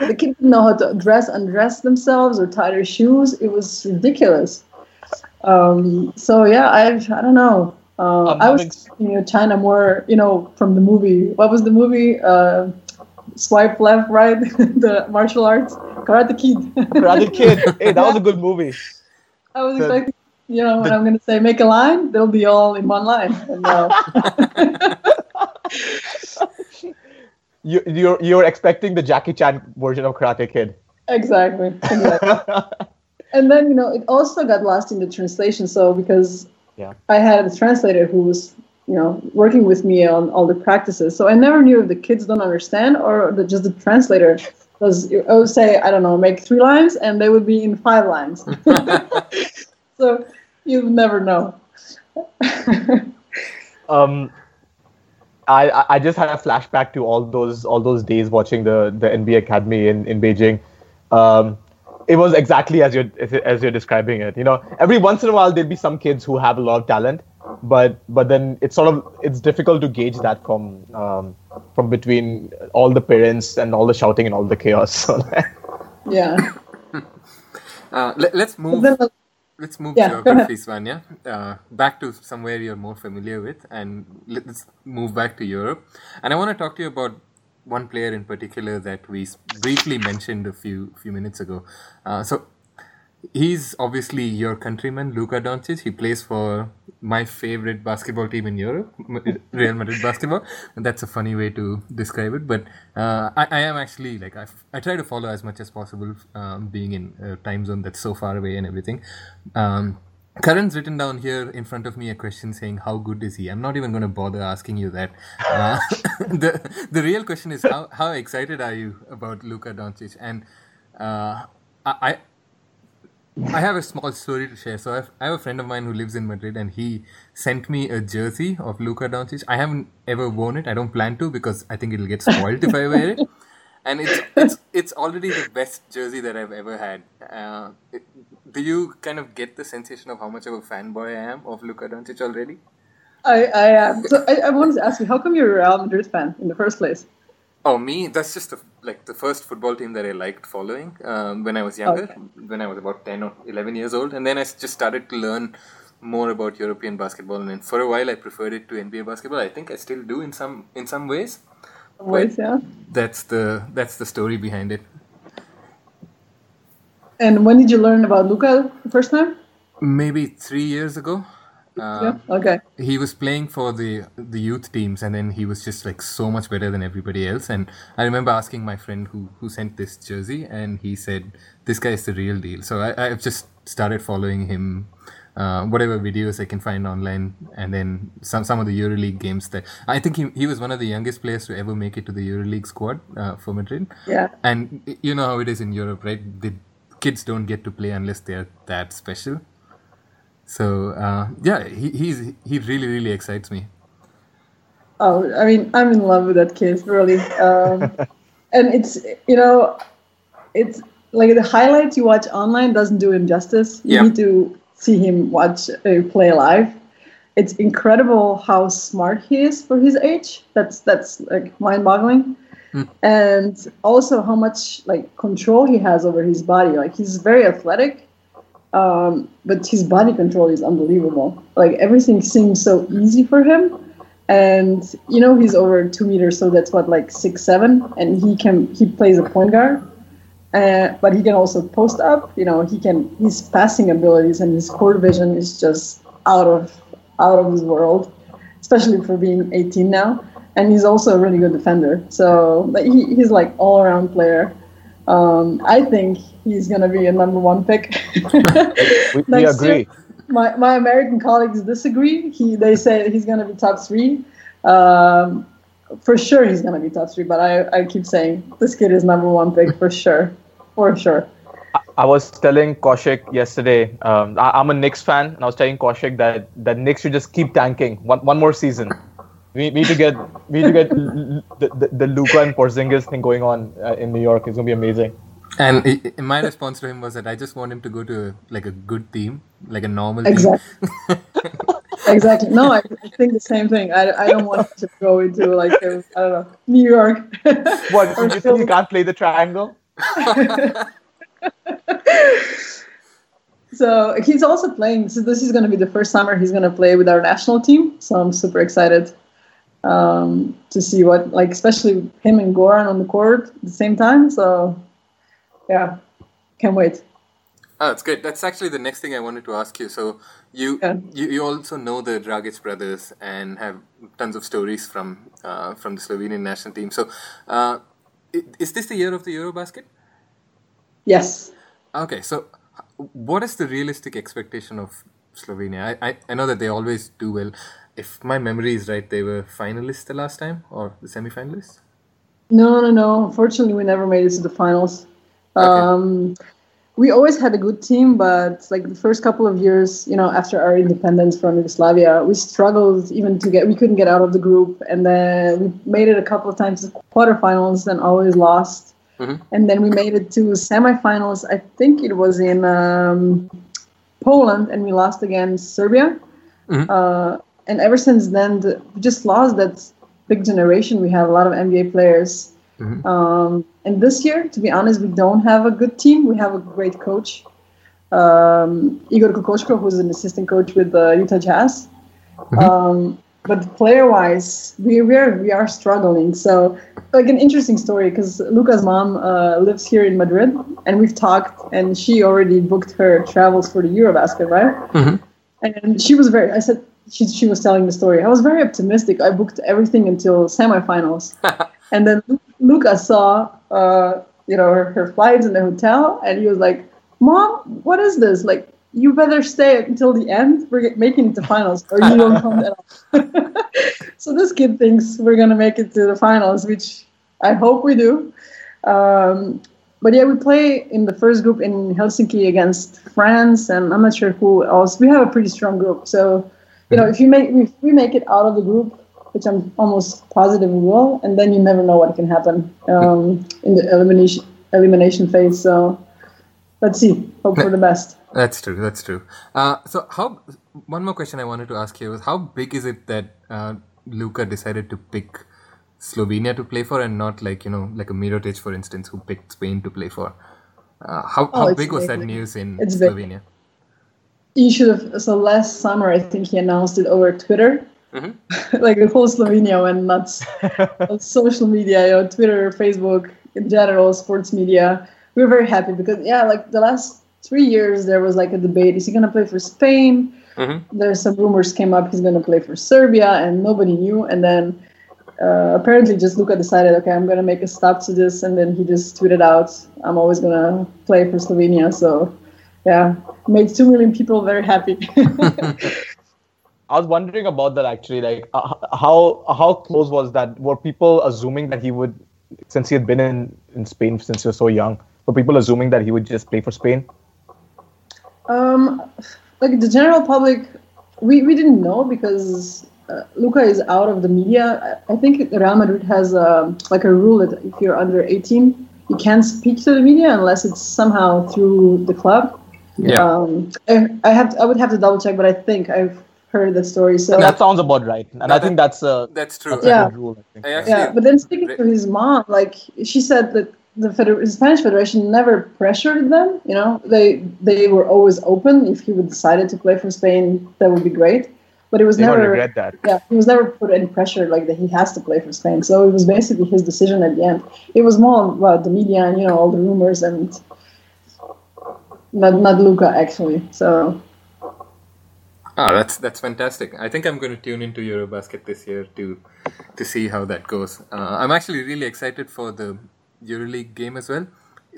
the kids didn't know how to dress, undress themselves, or tie their shoes. It was ridiculous. Um, so yeah, I I don't know. Uh, I'm was having- you know China more you know from the movie. What was the movie? Uh, swipe left, right. the martial arts Karate Kid. Karate Kid. Hey, that was a good movie. I was The- expecting. You know, when the- I'm going to say make a line, they'll be all in one line. And, uh, You, you're you're expecting the Jackie Chan version of Karate Kid. exactly. exactly. and then you know it also got lost in the translation so because Yeah. i had a translator who was you know working with me on all the practices so i never knew if the kids don't understand or the, just the translator was i would say i don't know make three lines and they would be in five lines so you never know um, I I- just had a flashback to all those all those days watching the the NBA Academy in in Beijing. Um, it was exactly as you're as as you're describing it. You know, every once in a while there'd be some kids who have a lot of talent, but but then it's sort of it's difficult to gauge that from um, from between all the parents and all the shouting and all the chaos. So, yeah Uh, let, let's move. Let's move Yeah, to go geography, ahead. Svanya. Uh, back to somewhere you're more familiar with, and let's move back to Europe. And I want to talk to you about one player in particular that we briefly mentioned a few few minutes ago. Uh, so he's obviously your countryman, Luka Doncic. He plays for my favorite basketball team in Europe, Real Madrid basketball. And that's a funny way to describe it, but uh, I, I am actually like I, I try to follow as much as possible, um, being in a time zone that's so far away and everything. Um, Karan's written down here in front of me a question saying, "How good is he?" I'm not even going to bother asking you that. Uh, the the real question is, how how excited are you about Luka Doncic? And uh, I. I have a small story to share. So I've, I have a friend of mine who lives in Madrid, and he sent me a jersey of Luka Doncic. I haven't ever worn it. I don't plan to because I think it'll get spoiled if I wear it. And it's it's it's already the best jersey that I've ever had. Uh, it, do you kind of get the sensation of how much of a fanboy I am of Luka Doncic already? I, I am. So I, I wanted to ask you, how come you're a Real Madrid fan in the first place? Oh, me? That's just the, like the first football team that I liked following um, when I was younger, Okay. when I was about 10 or 11 years old. And then I just started to learn more about European basketball. And then for a while, I preferred it to NBA basketball. I think I still do in some in some ways. Wait, yeah. That's the that's the story behind it. And when did you learn about Luka the first time? Maybe three years ago. Uh, yeah. Okay. he was playing for the the youth teams and then he was just like so much better than everybody else and i remember asking my friend who who sent this jersey and he said this guy is the real deal so i i've just started following him uh, whatever videos I can find online, and then some some of the EuroLeague games that I think he, he was one of the youngest players to ever make it to the EuroLeague squad uh, for Madrid. Yeah. And you know how it is in Europe, right? The kids don't get to play unless they're that special. So uh, yeah, he, he's he really really excites me. Oh, I mean, I'm in love with that kid, really. Um, and it's, you know, it's like the highlights you watch online doesn't do him justice. You Yeah. need to see him watch uh, play live. It's incredible how smart he is for his age. That's that's like mind-boggling. and also how much like control he has over his body. Like he's very athletic, um, but his body control is unbelievable. Like everything seems so easy for him. And you know he's over two meters, so that's what like six seven, and he can he plays a point guard, uh, but he can also post up. You know he can his passing abilities and his court vision is just out of out of this world, especially for being 18 now. And he's also a really good defender. So he, he's like all around player. Um, I think he's gonna be a number one pick. We, we agree. my, my American colleagues disagree. He they say he's going to be top three. Um, for sure, he's going to be top three. But I, I keep saying this kid is number one pick for sure, for sure. I was telling Kaushik yesterday. Um, I, I'm a Knicks fan, and I was telling Kaushik that that Knicks should just keep tanking one one more season. We we need to get we need to get l- l- the the, the Luka and Porzingis thing going on uh, in New York. It's gonna be amazing. And i i- my response to him was that I just want him to go to like a good team, like a normal Exactly. team. Exactly. No, I, I think the same thing. I, I don't want him to go into like a, I don't know New York. What Or you think Philly. you can't play the triangle? So he's also playing. So this is going to be the first summer he's going to play with our national team. So I'm super excited um, to see what, like, especially him and Goran on the court at the same time. So yeah, can't wait. Oh, that's good. That's actually the next thing I wanted to ask you. So you Yeah. you, you also know the Dragic brothers and have tons of stories from uh, from the Slovenian national team. So uh, is this the year of the Eurobasket? Yes. Okay, so what is the realistic expectation of Slovenia? I, I, I know that they always do well. If my memory is right, they were finalists the last time or the semi-finalists. No, no, no. Unfortunately, we never made it to the finals. Um, we always had a good team, but like the first couple of years, you know, after our independence from Yugoslavia, we struggled even to get. We couldn't get out of the group, and then we made it a couple of times to quarterfinals, then always lost. Mhm. And then we made it to semifinals. I think it was in um, Poland, and we lost against Serbia. Mhm. Uh, and ever since then, the, we just lost that big generation. We have a lot of NBA players. Mhm. Um, and this year, to be honest, we don't have a good team. We have a great coach, um, Igor Kokoškov, who's an assistant coach with the Utah Jazz. Um, but player-wise, we we are we are struggling. So, like an interesting story because Luka's mom uh, lives here in Madrid, and we've talked, and she already booked her travels for the Eurobasket, right? Mhm. And she was very. I said she she was telling the story. I was very optimistic. I booked everything until semifinals, and then Lu- Luka saw, uh, you know, her, her flights in the hotel, and he was like, "Mom, what is this? Like, you better stay until the end. We're making it to finals, or you don't come at all." so this kid thinks we're gonna make it to the finals, which I hope we do. Um, but yeah, we play in the first group in Helsinki against France, and I'm not sure who else. We have a pretty strong group, so you know, if you make if we make it out of the group, which I'm almost positive we will, and then you never know what can happen um, in the elimination elimination phase. So let's see. Hope for the best. That's true. That's true. Uh, so, how? One more question I wanted to ask you was: How big is it that uh, Luka decided to pick Slovenia to play for, and not like you know, like a Mirotic, for instance, who picked Spain to play for? Uh, how Oh, how it's big was big. that news in It's big. Slovenia? You should have. So last summer, I think he announced it over Twitter. Mhm. like the whole Slovenia went nuts on social media, you know, Twitter, Facebook, in general, sports media. We were very happy because yeah, like the last three years, there was like a debate: is he going to play for Spain? Mhm. There's some rumors came up he's going to play for Serbia, and nobody knew. And then uh, apparently, just Luka decided, okay, I'm going to make a stop to this, and then he just tweeted out, I'm always going to play for Slovenia. So yeah, made two million people very happy. I was wondering about that actually. Like, uh, how how close was that? Were people assuming that he would, since he had been in, in Spain since he was so young, were people assuming that he would just play for Spain? Um, like the general public, we, we didn't know because uh, Luka is out of the media. I, I think Real Madrid has um like a rule that if you're under 18, you can't speak to the media unless it's somehow through the club. Yeah. Um, I, I have I would have to double check, but I think I've heard the story. So that sounds about right, and No, I think that's a That's true. that's a Yeah. good rule. I think. I actually, yeah, but then speaking to his mom, like she said that the Feder- Spanish Federation never pressured them. You know, they they were always open. If he would decided to play for Spain, that would be great. But it was They never. regret that. Yeah, he was never put any pressure like that he has to play for Spain. So it was basically his decision at the end. It was more about the media and you know all the rumors and not not Luka actually. So Ah, that's that's fantastic. I think I'm going to tune into Eurobasket this year to to see how that goes. Uh, I'm actually really excited for the EuroLeague game as well.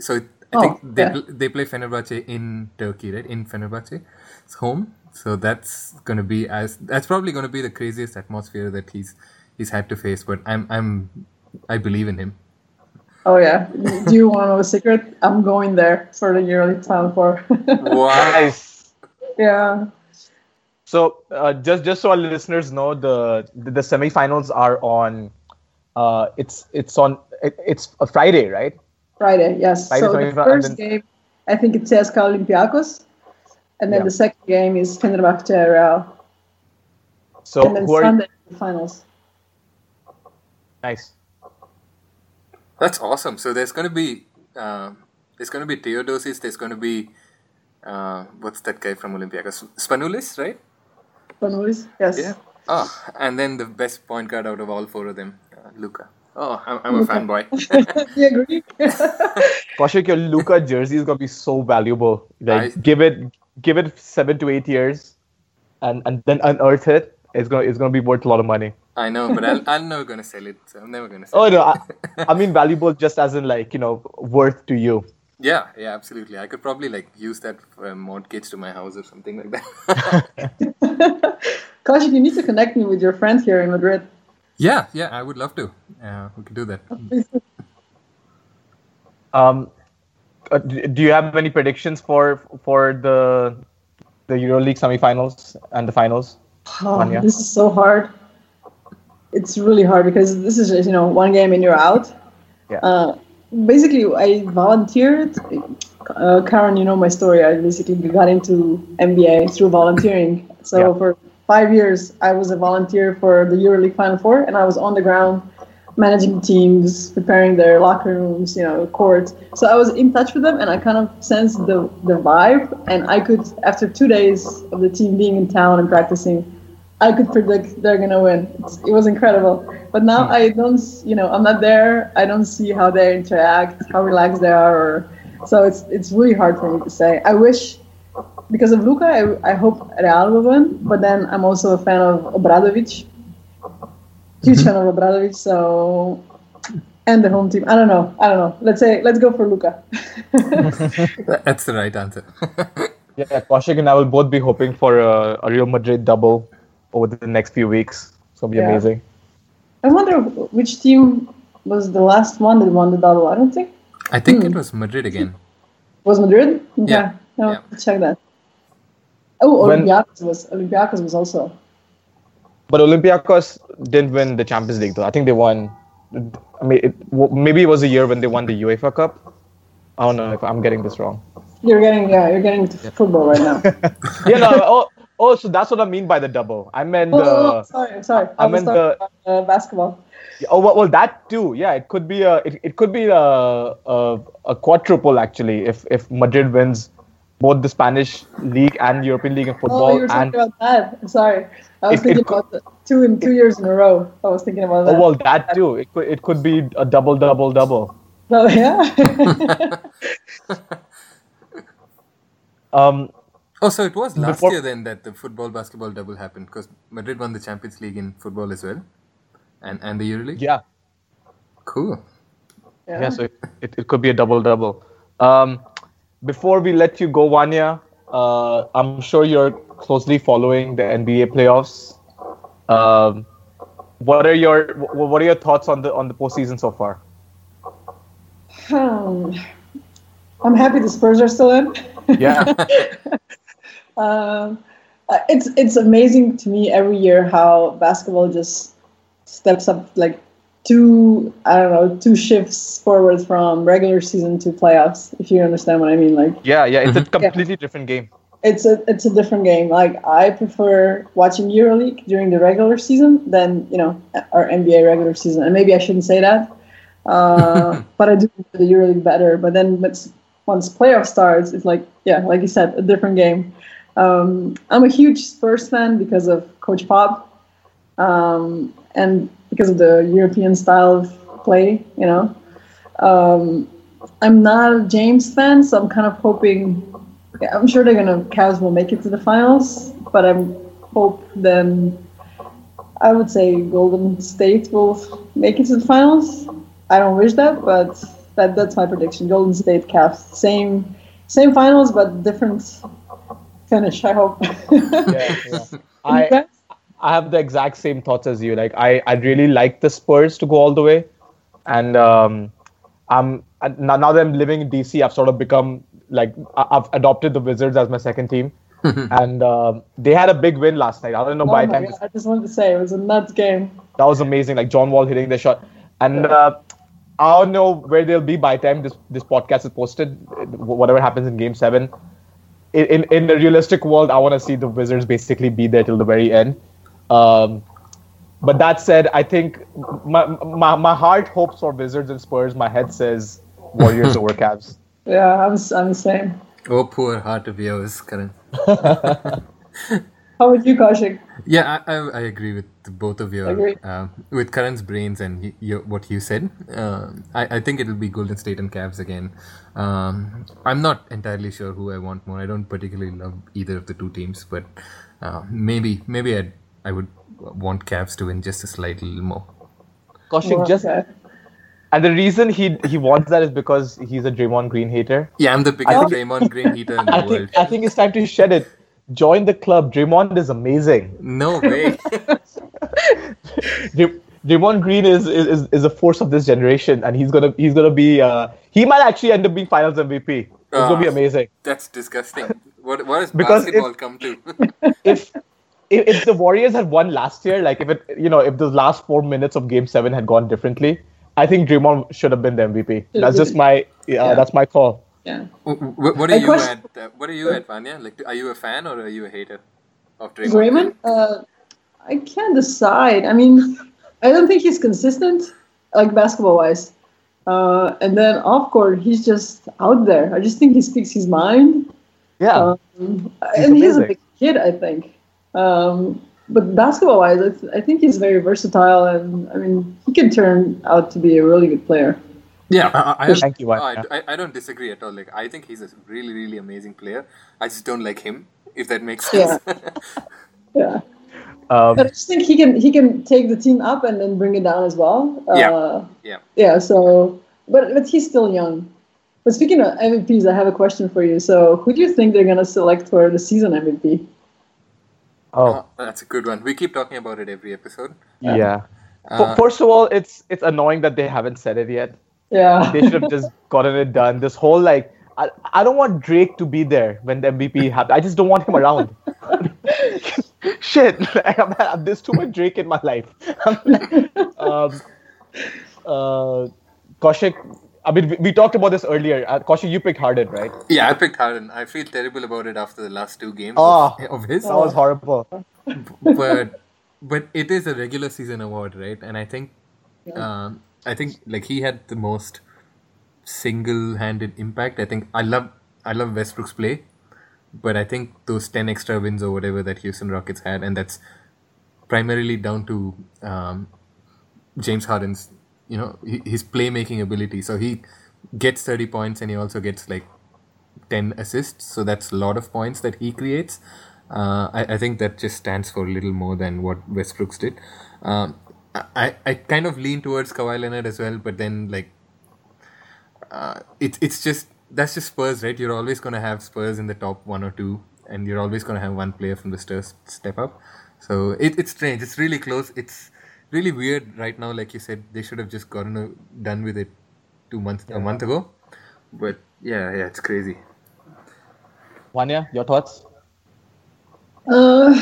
So it, I Oh, think they yeah. pl- they play Fenerbahce in Turkey, right? In Fenerbahce, it's home. So that's going to be as that's probably going to be the craziest atmosphere that he's he's had to face. But I'm I'm I believe in him. Oh yeah, do you want to know a secret? I'm going there for the yearly plan for. Nice. yeah. So uh, just just so our listeners know, the the, the semifinals are on. Uh, it's it's on it, it's a Friday, right? Friday, yes. Friday, so the first then- game, I think it's CSKA Olympiacos, and then Yeah. the second game is Fenerbahce Real, So and then who are? The finals. Nice. That's awesome. So there's going to be uh, there's going to be Teodosic. There's going to be uh, what's that guy from Olympiacos? Spanoulis, right? Panulis, yes. Yeah. Oh, and then the best point guard out of all four of them, uh, Luka. Oh, I'm, I'm a fanboy. you agree? Kaushik, your Luka jersey is gonna be so valuable. Like I- give it give it seven to eight years, and and then unearth it. It's gonna it's gonna be worth a lot of money. I know, but I'll, I'm never going to sell it. So I'm never going to sell Oh it. no, I, I mean valuable just as in like you know worth to you. Yeah, yeah, absolutely. I could probably like use that for a mortgage to my house or something like that. Kaushik, you need to connect me with your friend here in Madrid. yeah, yeah, I would love to. Uh, we could do that. Um, uh, do you have any predictions for for the the EuroLeague semifinals and the finals? Oh, Vanya? this is so hard. It's really hard because this is just, you know one game and you're out. Yeah. Uh, basically, I volunteered. Uh, Karan, you know my story. I basically got into NBA through volunteering. So Yeah. for five years, I was a volunteer for the EuroLeague Final Four, and I was on the ground managing teams, preparing their locker rooms, you know, courts. So I was in touch with them, and I kind of sensed the the vibe. And I could, after two days of the team being in town and practicing, I could predict they're gonna win. It's, it was incredible. But now hmm. I don't, you know, I'm not there. I don't see how they interact, how relaxed they are, or so it's it's really hard for me to say. I wish because of Luka, I, I hope Real will win. But then I'm also a fan of Obradovic, huge fan of mm-hmm. Obradovic. So and the home team. I don't know. I don't know. Let's say let's go for Luka. That's the right answer. Yeah, Kaushik and I will both be hoping for a, a Real Madrid double over the next few weeks. It's gonna be Yeah. amazing. I wonder which team was the last one that won the double. I don't think. I think it hmm. was Madrid again. Was Madrid? Okay. Yeah. No, Yeah. check that. Oh, When- Olympiacos was Olympiacos was also. But Olympiacos didn't win the Champions League though. I think they won. I mean, it, maybe it was a year when they won the UEFA Cup. I don't know if I'm getting this wrong. You're getting yeah, you're getting into football right now. yeah, no. Oh, oh, so that's what I mean by the double. I meant oh, the. oh, oh, sorry, sorry. I, I meant the- about uh, basketball. Oh well, well, that too. Yeah, it could be a it, it could be a, a a quadruple actually if if Madrid wins both the Spanish league and European league in Oh, football you were talking and about that. I'm sorry. I was It- it thinking could- about the two in two years in a row. I was thinking about that. oh well that too. It could it could be a double double double. Oh, yeah. Um, Oh, so it was last Before- year then that the football basketball double happened because Madrid won the Champions League in football as well, and and the EuroLeague. yeah, Cool. yeah. yeah. So it, it, it could be a double double. Um, before we let you go, Vanya, uh, I'm sure you're closely following the NBA playoffs. Um, what are your what are your thoughts on the on the postseason so far? Hmm. I'm happy the Spurs are still in. Yeah. Um, uh, it's it's amazing to me every year how basketball just steps up like two I don't know two shifts forward from regular season to playoffs. If you understand what I mean, like Yeah, yeah, it's a completely different game. it's a it's a different game. Like I prefer watching EuroLeague during the regular season than you know our NBA regular season. And maybe I shouldn't say that, uh, but I do the EuroLeague better. But then once once playoff starts, it's like yeah, like you said, a different game. Um, I'm a huge Spurs fan because of Coach Pop, um, and because of the European style of play. You know, um, I'm not a James fan, so I'm kind of hoping yeah, I'm sure they're gonna Cavs will make it to the finals, but I'm hope then I would say Golden State will make it to the finals. I don't wish that, but that that's my prediction. Golden State Cavs, same same finals, but different finish. I hope. yeah, yeah. I I have the exact same thoughts as you. Like I I really like the Spurs to go all the way, and um, I'm now now that I'm living in DC, I've sort of become like I've adopted the Wizards as my second team, and uh, they had a big win last night. I don't know oh by my time God, I just wanted to say it was a nuts game. that was amazing. Like John Wall hitting the shot, and uh, I don't know where they'll be by time this this podcast is posted. Whatever happens in Game Seven, in in, in the realistic world, I want to see the Wizards basically be there till the very end. Um, but that said, I think my, my my heart hopes for Wizards and Spurs. My head says Warriors over Cavs. Yeah, I'm I'm the same. Oh, poor heart of yours, Karan. How about you, Kaushik? Yeah, I, I, I agree with both of your uh, with Karan's brains and y- your, what you said. Uh, I, I think it'll be Golden State and Cavs again. Um, I'm not entirely sure who I want more. I don't particularly love either of the two teams, but uh, maybe maybe I I would want Cavs to win just a slight little more. Kaushik, just and the reason he he wants that is because he's a Draymond Green hater. Yeah, I'm the biggest think- Draymond Green hater in the I world. think I think it's time to shed it. Join the club. Draymond is amazing. No way. Draymond Green is, is is is a force of this generation, and he's gonna he's gonna be uh, he might actually end up being Finals MVP. It's gonna be Ah. amazing. That's disgusting. What what Because basketball if- come to? If, if if the Warriors had won last year, like if it you know if the last four minutes of Game Seven had gone differently, I think Draymond should have been the MVP. That's just my yeah, Yeah. that's my call. Yeah. what, what are A you question- at? Uh, what are you at, Vanya? Like, are you a fan or are you a hater of Draymond? Raymond, uh, I can't decide. I mean, I don't think he's consistent, like basketball wise. Uh, and then off court, he's just out there. I just think he speaks his mind. Yeah, Um, and he's a big kid, I think. Um, but basketball wise, I, th- I think he's very versatile, and I mean, he can turn out to be a really good player. Yeah, I, I, I, Thank you, I, I- I don't disagree at all. Like, I think he's a really, really amazing player. I just don't like him. If that makes sense. Yeah. um, But I just think he can he can take the team up and then bring it down as well. Yeah. Uh, Yeah. Yeah. So, but but he's still young. But speaking of MVPs, I have a question for you. So, who do you think they're gonna select for the season MVP? oh Oh, that's a good one. We keep talking about it every episode. yeah. Uh, First of all, it's it's annoying that they haven't said it yet. Yeah. they should have just gotten it done. This whole like, I, I don't want Drake to be there when the MVP happens. I just don't want him around. Shit, like, I'm, I'm- there's too much Drake in my life. um, uh, Kaushik, I mean, we, we talked about this earlier. Uh, Kaushik, you picked Harden, right? yeah, I picked Harden. I feel terrible about it after the last two games Oh. of, of his. That was horrible. but but it is a regular season award, right? And I think um, I think like he had the most single-handed impact. I think I love I love Westbrook's play, but I think those ten extra wins or whatever that Houston Rockets had, and that's primarily down to um, James Harden's you know his playmaking ability. So he gets thirty points, and he also gets like 10 assists so that's a lot of points that he creates uh, I, I think that just stands for a little more than what Westbrooks did um, I, I kind of lean towards Kawhi Leonard as well but then like uh, it's it's just that's just Spurs right? You're always going to have Spurs in the top one or two and you're always going to have one player from the Spurs step up. So it, it's strange. It's really close. It's really weird right now like you said they should have just gotten a, done with it two months a month ago. But yeah yeah it's crazy. Vanya, your thoughts? Uh,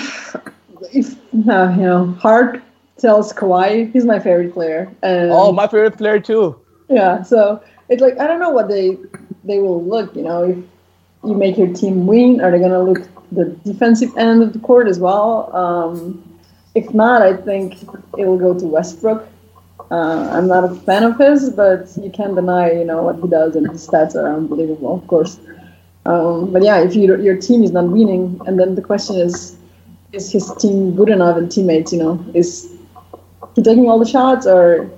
if uh, you know, heart tells Kawhi he's my favorite player, and Oh, my favorite player too. yeah. So it's like I don't know what they they will look. You know, if you make your team win? Are they going to look the defensive end of the court as well? Um, if not, I think it will go to Westbrook. Uh, I'm not a fan of his, but you can't deny, you know, what he does, and his stats are unbelievable, of course. Um, but yeah, if you, your team is not winning, and then the question is, is his team good enough and teammates, you know, is he taking all the shots or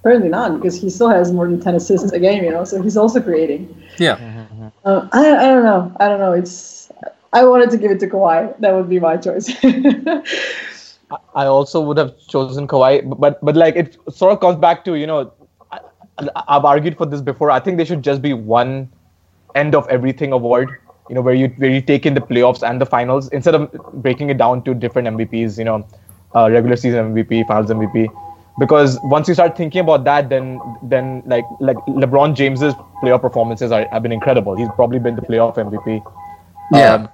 apparently not because he still has more than 10 assists a game, you know, so he's also creating. Yeah. Uh, I, I don't know. I don't know. It's I wanted to give it to Kawhi. That would be my choice. I also would have chosen Kawhi, but but like it sort of comes back to you know, I, I've argued for this before. I think they should just be one end of everything award. You know, where you where you take in the playoffs and the finals instead of breaking it down to different MVPs. You know, uh, regular season MVP, finals MVP. Because once you start thinking about that, then then like like LeBron James's playoff performances are, have been incredible. He's probably been the playoff MVP. Yeah. Um,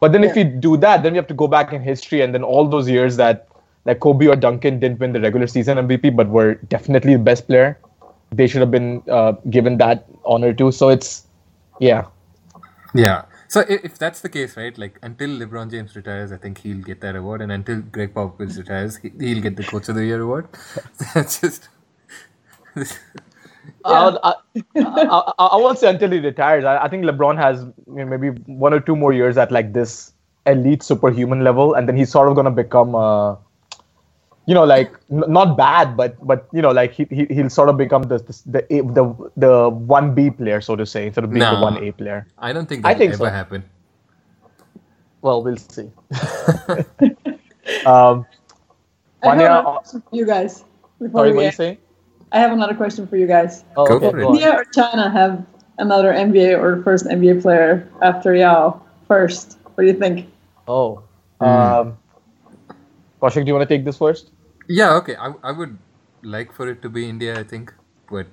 but then if you do that, then we have to go back in history, and then all those years that like Kobe or Duncan didn't win the regular season MVP, but were definitely the best player, they should have been uh, given that honor too. So it's yeah, Yeah. So if that's the case, right? Like until LeBron James retires, I think he'll get that award, and until Gregg Popovich retires, he- he'll get the Coach of the Year award. That's just. I'll- I, I, I, I won't say until he retires. I, I think LeBron has you know, maybe one or two more years at like this elite superhuman level, and then he's sort of gonna become, uh, you know, like n- not bad, but but you know, like he, he he'll sort of become the the the the, the one B player, so to say, instead of being the one A player. I don't think that'll think ever so. happen. Well, we'll see. um, I have Vanya, another uh, question for you guys. Before sorry, we what you end. say? I have another question for you guys. Oh, Go okay, for it. India or China have another NBA or first NBA player after Yao first? What do you think? Oh. Um, Kaushik, do you want to take this first? Yeah, okay. I, I would like for it to be India, I think, but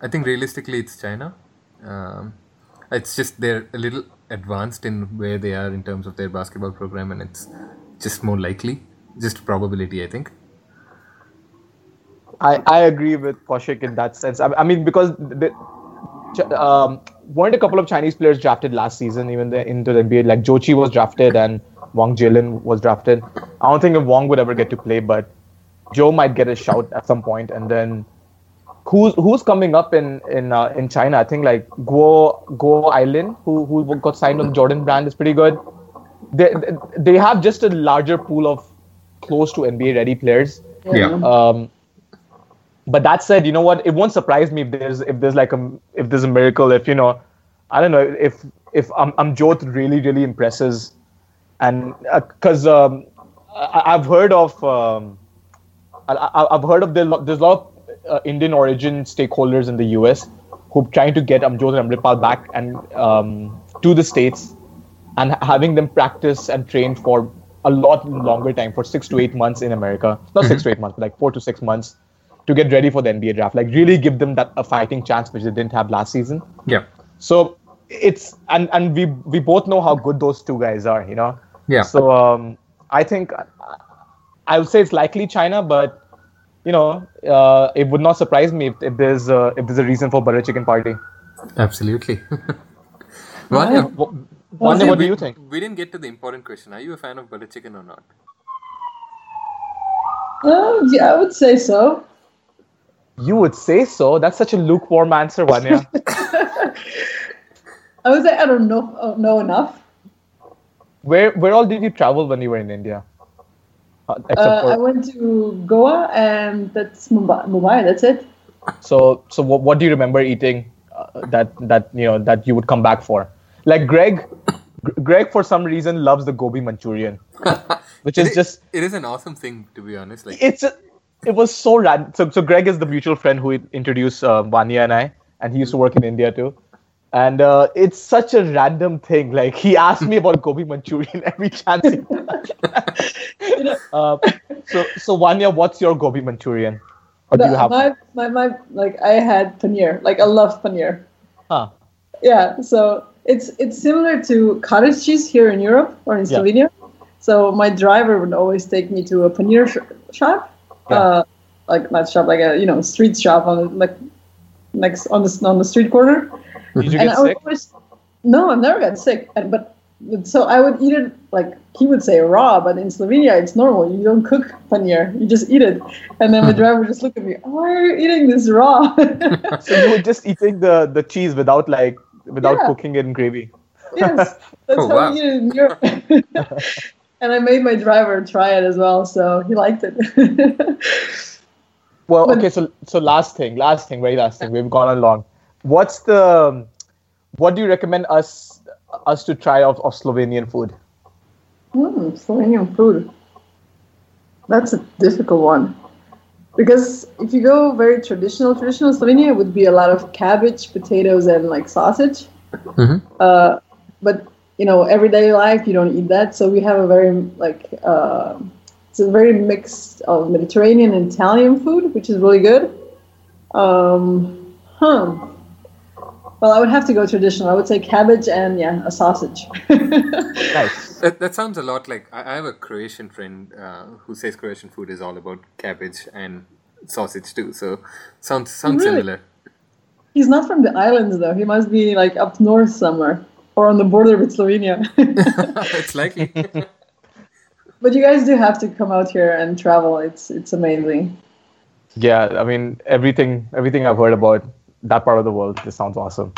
I think realistically it's China. Um, it's just they're a little advanced in where they are in terms of their basketball program, and it's just more likely, just probability, I think. I, I agree with Kaushik in that sense. I, I mean, because the, um, weren't a couple of Chinese players drafted last season, even the, into the NBA. Like Zhou Qi was drafted and Wang Zhelin was drafted. I don't think if Wang would ever get to play, but Zhou might get a shout at some. And then who's who's coming up in in uh, in China? I think like Guo Guo Ailun, who who got signed on the Jordan brand, is pretty good. They they have just a larger pool of close to NBA ready players. Yeah. Um, but that said, you know what? It won't surprise me if there's if there's like a if there's a miracle. If you know, I don't know if if um, Amjyot really really impresses, and because um, I, I've heard of um, I, I've heard of the, there's a lot of uh, Indian origin stakeholders in the US who are trying to get Amjyot and Amritpal back and um, to the states and having them practice and train for a lot longer time for six to eight months in America. Not six to eight months, but like four to six months to get ready for the NBA draft. Like really give them that a fighting chance which they didn't have last season. Yeah. So it's and and we we both know how good those two guys are, you know. Yeah. So um, I think I would say it's likely China, but you know, uh, it would not surprise me if, if there's uh, if there's a reason for butter chicken party. Absolutely. Vanya, Wha- Wanda, we- what do you think? We didn't get to the important question. Are you a fan of butter chicken or not? Uh, yeah, I would say so. You would say so. That's such a lukewarm answer, Vanya. I would say I don't know uh, know enough. where where all did you travel when you were in India? Uh, Uh, for, I went to Goa and that's Mumbai. Mumbai that's it. So, so what, what do you remember eating uh, that that you know that you would come back for? Like Greg, G- Greg for some reason loves the gobi Manchurian, which is It- just It is an awesome thing, to be honest. Like, it's a, it was so random. So, so Greg is the mutual friend who introduced uh, Vanya and I, and he used to work in India too. And uh, it's such a random thing. Like he asked me about gobi Manchurian every chance. He uh, so, so Vanya, what's your gobi Manchurian? Or do The- you have? my, my my like I had paneer. Like I love paneer. Huh. Yeah, so it's it's similar to cottage cheese here in Europe or in Yeah. Slovenia. So my driver would always take me to a paneer sh- shop, Yeah. uh, like not shop, like a you know street shop on the, like next on the on the street corner. Did you and get I would sick? always, No, I've never got sick. And, but so I would eat it like he would say raw, but in Slovenia it's normal. You don't cook paneer, you just eat it. And then the hmm. driver would just look at me, why are you eating this raw? So you were just eating the, the cheese without like without Yeah. cooking it in gravy. yes, that's Oh, how wow. we eat it in Europe. and I made my driver try it as well, so he liked it. Well, But- okay, so so last thing, last thing, very last thing. We've gone along. What's the what do you recommend us us to try of, of Slovenian food? Hmm, Slovenian food. That's a difficult one. Because if you go very traditional, traditional Slovenia it would be a lot of cabbage, potatoes, and like sausage. Mhm. Uh, but you know, everyday life you don't eat that. So we have a very like uh, it's a very mix of Mediterranean and Italian food, which is really good. Um, huh. Well, I would have to go traditional. I would say cabbage and yeah, a sausage. Nice. That, that sounds a lot like I, I have a Croatian friend uh, who says Croatian food is all about cabbage and sausage too. So sounds sounds Really? similar. He's not from the islands though. He must be like up north somewhere or on the border with Slovenia. it's likely. but you guys do have to come out here and travel. It's it's amazing. Yeah, I mean everything everything I've heard about that part of the world. This sounds awesome.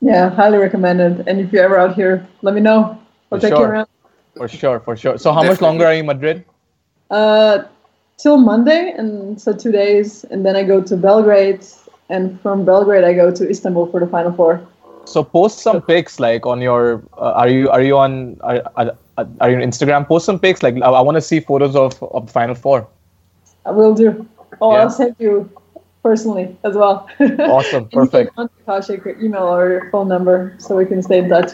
Yeah, highly recommended. And if you're ever out here, let me know. I'll For take you sure. around. For sure, for sure. So how much longer are you in Madrid? Uh, till Monday, and so two days, and then I go to Belgrade, and from Belgrade I go to Istanbul for the final four. So post some pics like on your uh, are you are you on are, are, are you on Instagram? Post some pics like I, I want to see photos of of the final four. I will do. Oh, Yeah. I'll send you personally as well. Awesome, And you can perfect. contact Kaushik or email or your phone number so we can stay in touch.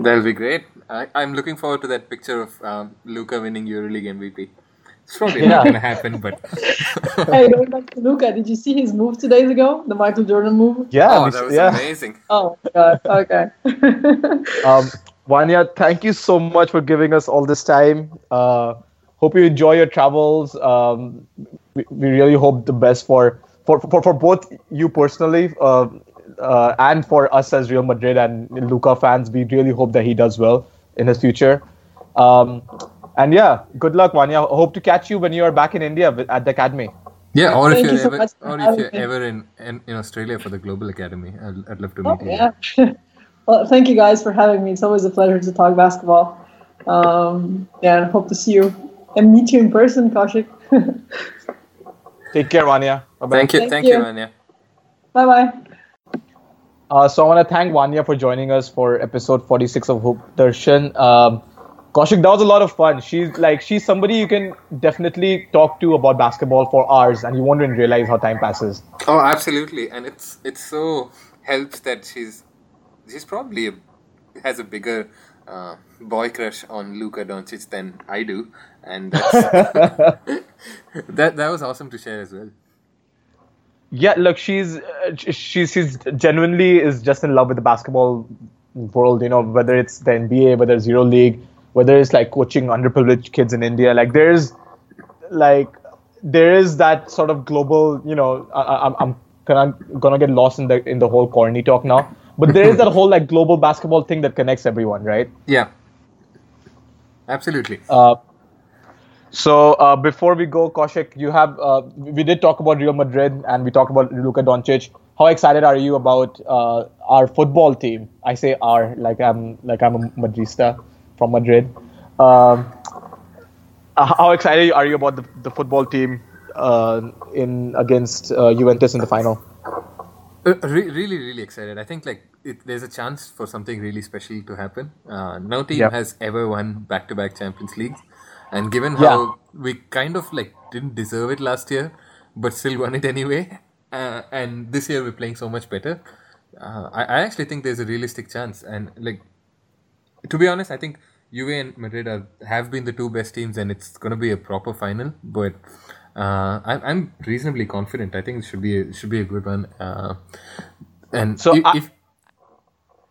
That'll be great. I, I'm looking forward to that picture of um, Luka winning EuroLeague MVP. It's probably Yeah. not going to happen, but hey, going back to Luka, did you see his move two days ago? The Michael Jordan move? Yeah, oh, that was yeah. amazing. Oh my god. Okay. Um, Vanya, thank you so much for giving us all this time. Uh, hope you enjoy your travels. Um, we, we really hope the best for for, for, for both you personally uh, uh, and for us as Real Madrid and Luka fans. We really hope that he does well in his future. Um, and yeah, good luck, Vanya. Hope to catch you when you are back in India at the academy. Yeah, or if you're you ever, much for or if you're ever in, in, in Australia for the Global Academy, I'd, I'd love to Oh, meet you. yeah. well, thank you guys for having me. It's always a pleasure to talk basketball. Um, yeah, and hope to see you and meet you in person, Kaushik. Take care, Vanya. Bye-bye. Thank you, Thank thank you. you, Vanya. bye bye. Uh, so I want to thank Vanya for joining us for episode 46 of Hoop Darshan. Um, Kaushik, that was a lot of fun. She's like she's somebody you can definitely talk to about basketball for hours, and you won't even realize how time passes. Oh, absolutely, and it's it's so helps that she's she's probably a, has a bigger uh, boy crush on Luka Doncic than I do, and that's, that that was awesome to share as well. Yeah, look, she's uh, she's she's genuinely is just in love with the basketball world. You know, whether it's the NBA, whether it's EuroLeague, whether it's like coaching underprivileged kids in India. Like there's like there is that sort of global. You know, I, I'm I'm gonna gonna get lost in the in the whole corny talk now. But there is that whole like global basketball thing that connects everyone, right? Yeah, absolutely. Uh, so uh, before we go, Kaushik, you have uh, we did talk about Real Madrid and we talked about Luka Doncic. How excited are you about uh, our football team? I say our like I'm like I'm a Madrista from Madrid. Um, uh, how excited are you about the, the football team uh, in against uh, Juventus in the final? Uh, re- really, really excited. I think like it, there's a chance for something really special to happen. Uh, no team Yeah. has ever won back-to-back Champions Leagues, and given Yeah. how we kind of like didn't deserve it last year, but still won it anyway, uh, and this year we're playing so much better. Uh, I, I actually think there's a realistic chance, and like to be honest, I think Juve and Madrid are, have been the two best teams, and it's going to be a proper final. But uh, I'm, I'm reasonably confident. I think it should be a, should be a good one. Uh, and So if, I- if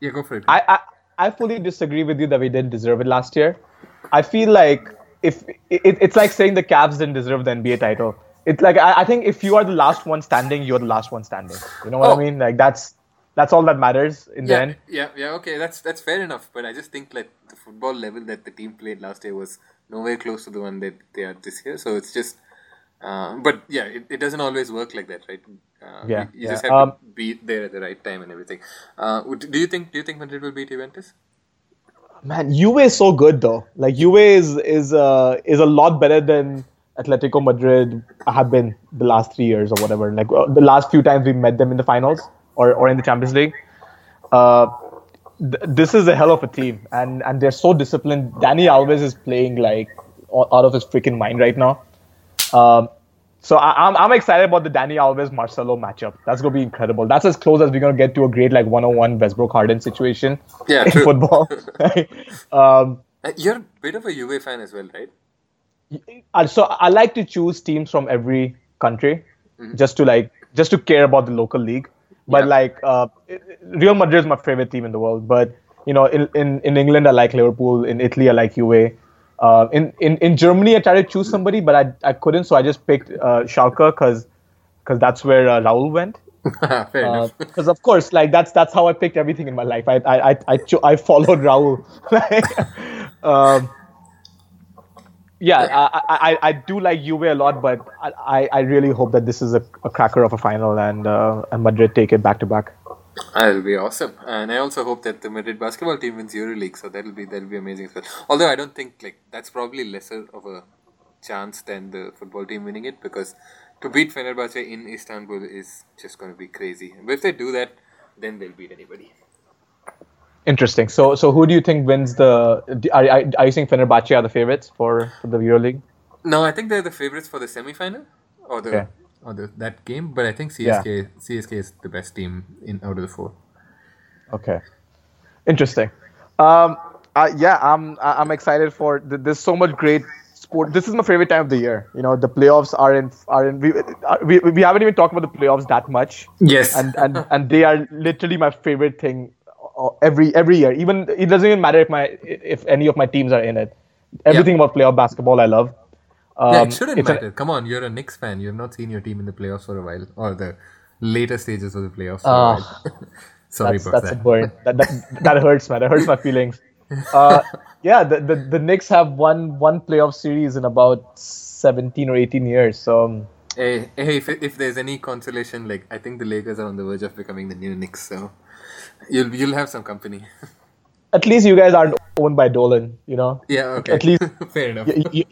yeah, go for it. I, I I fully disagree with you that we didn't deserve it last year. I feel like if it, it's like saying the Cavs didn't deserve the NBA title. It's like I, I think if you are the last one standing, you're the last one standing. You know what Oh. I mean? Like that's that's all that matters in the end. yeah, yeah. Okay, that's that's fair enough. But I just think like the football level that the team played last year was nowhere close to the one that they are this year. So it's just, uh, but yeah, it, it doesn't always work like that, right? Uh, Yeah, you, you yeah. just have Um, to be there at the right time and everything. Uh, do you think? Do you think Madrid will beat Juventus? Man, Juve is so good though. Like Juve is is uh, is a lot better than Atletico Madrid have been the last three years or whatever. Like uh, the last few times we met them in the finals or, or in the Champions League. Uh, th- this is a hell of a team, and and they're so disciplined. Dani Alves is playing like out of his freaking mind right now. Um, so I, I'm I'm excited about the Dani Alves Marcelo matchup. That's gonna be incredible. That's as close as we're gonna get to a great like one-on-one Westbrook Harden situation Yeah, in true. football. um, Uh, You're a bit of a Juve fan as well, right? so I like to choose teams from every country, just to like just to care about the local league. But Yeah. like uh, Real Madrid is my favorite team in the world. But you know, in, in, in England I like Liverpool. In Italy I like Juve. Uh, in, in in Germany I tried to choose somebody, but I, I couldn't. So I just picked uh, Schalke because because that's where uh, Raul went. Because of course, like that's that's how I picked everything in my life. I I I I, cho- I followed Raul. um, yeah, I, I I do like Juve a lot, but I, I really hope that this is a, a cracker of a final and uh, and Madrid take it back to back. That'll be awesome, and I also hope that the Madrid basketball team wins EuroLeague. So that'll be that'll be amazing as well. Although I don't think like that's probably lesser of a chance than the football team winning it because to beat Fenerbahce in Istanbul is just going to be crazy. But if they do that, then they'll beat anybody. Interesting. So so who do you think wins the? Are, are, are you saying Fenerbahce are the favorites for, for the EuroLeague? No, I think they're the favorites for the semi-final or the Okay. Or the that game. But I think CSKA CSKA is the best team in out of the four. Okay, interesting. Um, uh, yeah, I'm I'm excited for. th- There's so much great sport. This is my favorite time of the year. You know, the playoffs are in are in. We uh, we, we haven't even talked about the playoffs that much, Yes, and and and they are literally my favorite thing uh, every every year. Even it doesn't even matter if my if any of my teams are in it. Everything about playoff basketball I love. Um, yeah, it shouldn't it's an- matter. Come on, you're a Knicks fan. You've not seen your team in the playoffs for a while, or the later stages of the playoffs. For a while. Sorry that's, about that's a that. burn. That, that that hurts, man. That hurts my feelings. Uh, yeah, the, the the Knicks have won one playoff series in about seventeen or eighteen years. So um, Hey, hey, if, if there's any consolation, like I think the Lakers are on the verge of becoming the new Knicks, so you'll you'll have some company. at least you guys aren't owned by Dolan. You know. yeah, okay. At least fair enough. you, you,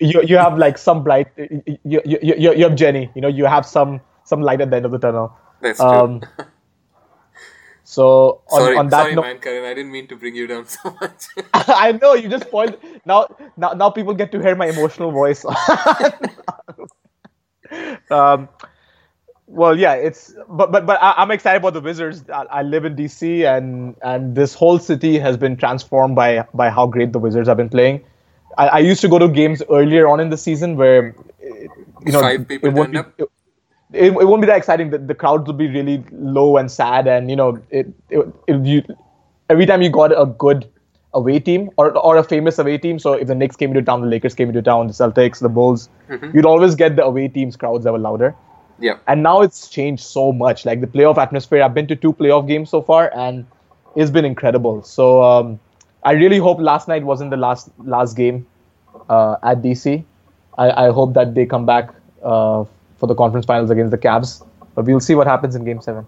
you, you have like some bright. You, you, you, you have Jenny. You know, you have some some light at the end of the tunnel. That's true. Um, so on, sorry, on that sorry, note, man, Karan. I didn't mean to bring you down so much. I know you just spoiled. Now, now, now people get to hear my emotional voice. um, well, yeah, it's but but but I, I'm excited about the Wizards. I, I live in DC, and and this whole city has been transformed by by how great the Wizards have been playing. I, I used to go to games earlier on in the season where, you know, Five people it won't be, up? it, it won't be that exciting. The, the crowds would be really low and sad, and you know, it, it, it you every time you got a good away team or or a famous away team. So if the Knicks came into town, the Lakers came into town, the Celtics, the Bulls, you'd always get the away teams crowds that were louder. yeah. And now it's changed so much. Like the playoff atmosphere, I've been to two playoff games so far, and it's been incredible. So um, I really hope last night wasn't the last last game uh, at DC. I, I hope that they come back uh, for the conference finals against the Cavs. But we'll see what happens in Game Seven.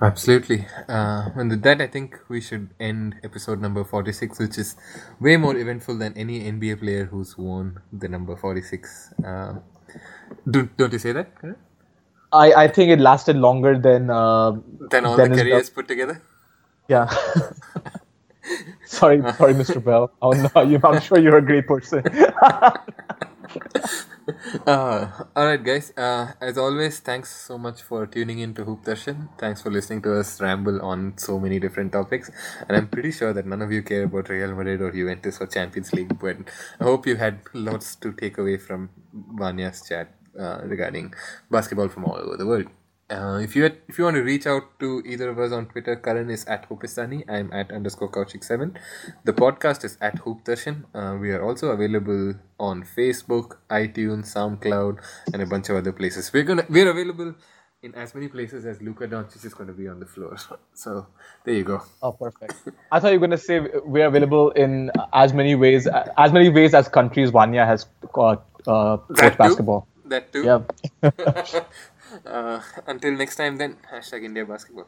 Absolutely. Uh, and with that, I think we should end episode number 46, which is way more eventful than any NBA player who's worn the number 46. Uh, don't, don't you say that? I, I think it lasted longer than uh, Than all Dennis the careers put together? Yeah. sorry, sorry, Mr. Bell. Oh no, you, I'm sure you're a great person. Uh, all right, guys. Uh, as always, thanks so much for tuning in to Hoop Darshan. Thanks for listening to us ramble on so many different topics. And I'm pretty sure that none of you care about Real Madrid or Juventus or Champions League, but I hope you had lots to take away from Vanya's chat uh, regarding basketball from all over the world. Uh, if you had, if you want to reach out to either of us on Twitter, Karan is at Hoopistani. I'm at underscore Kaushik7. The podcast is at Hoop Darshan. Uh, we are also available on Facebook, iTunes, SoundCloud, and a bunch of other places. We're gonna we're available in as many places as Luka Doncic is going to be on the floor. So there you go. Oh, perfect. I thought you were going to say we're available in as many ways as many ways as countries Vanya has uh, uh, coached basketball. That too. Yeah. Uh, until next time, then hashtag India basketball.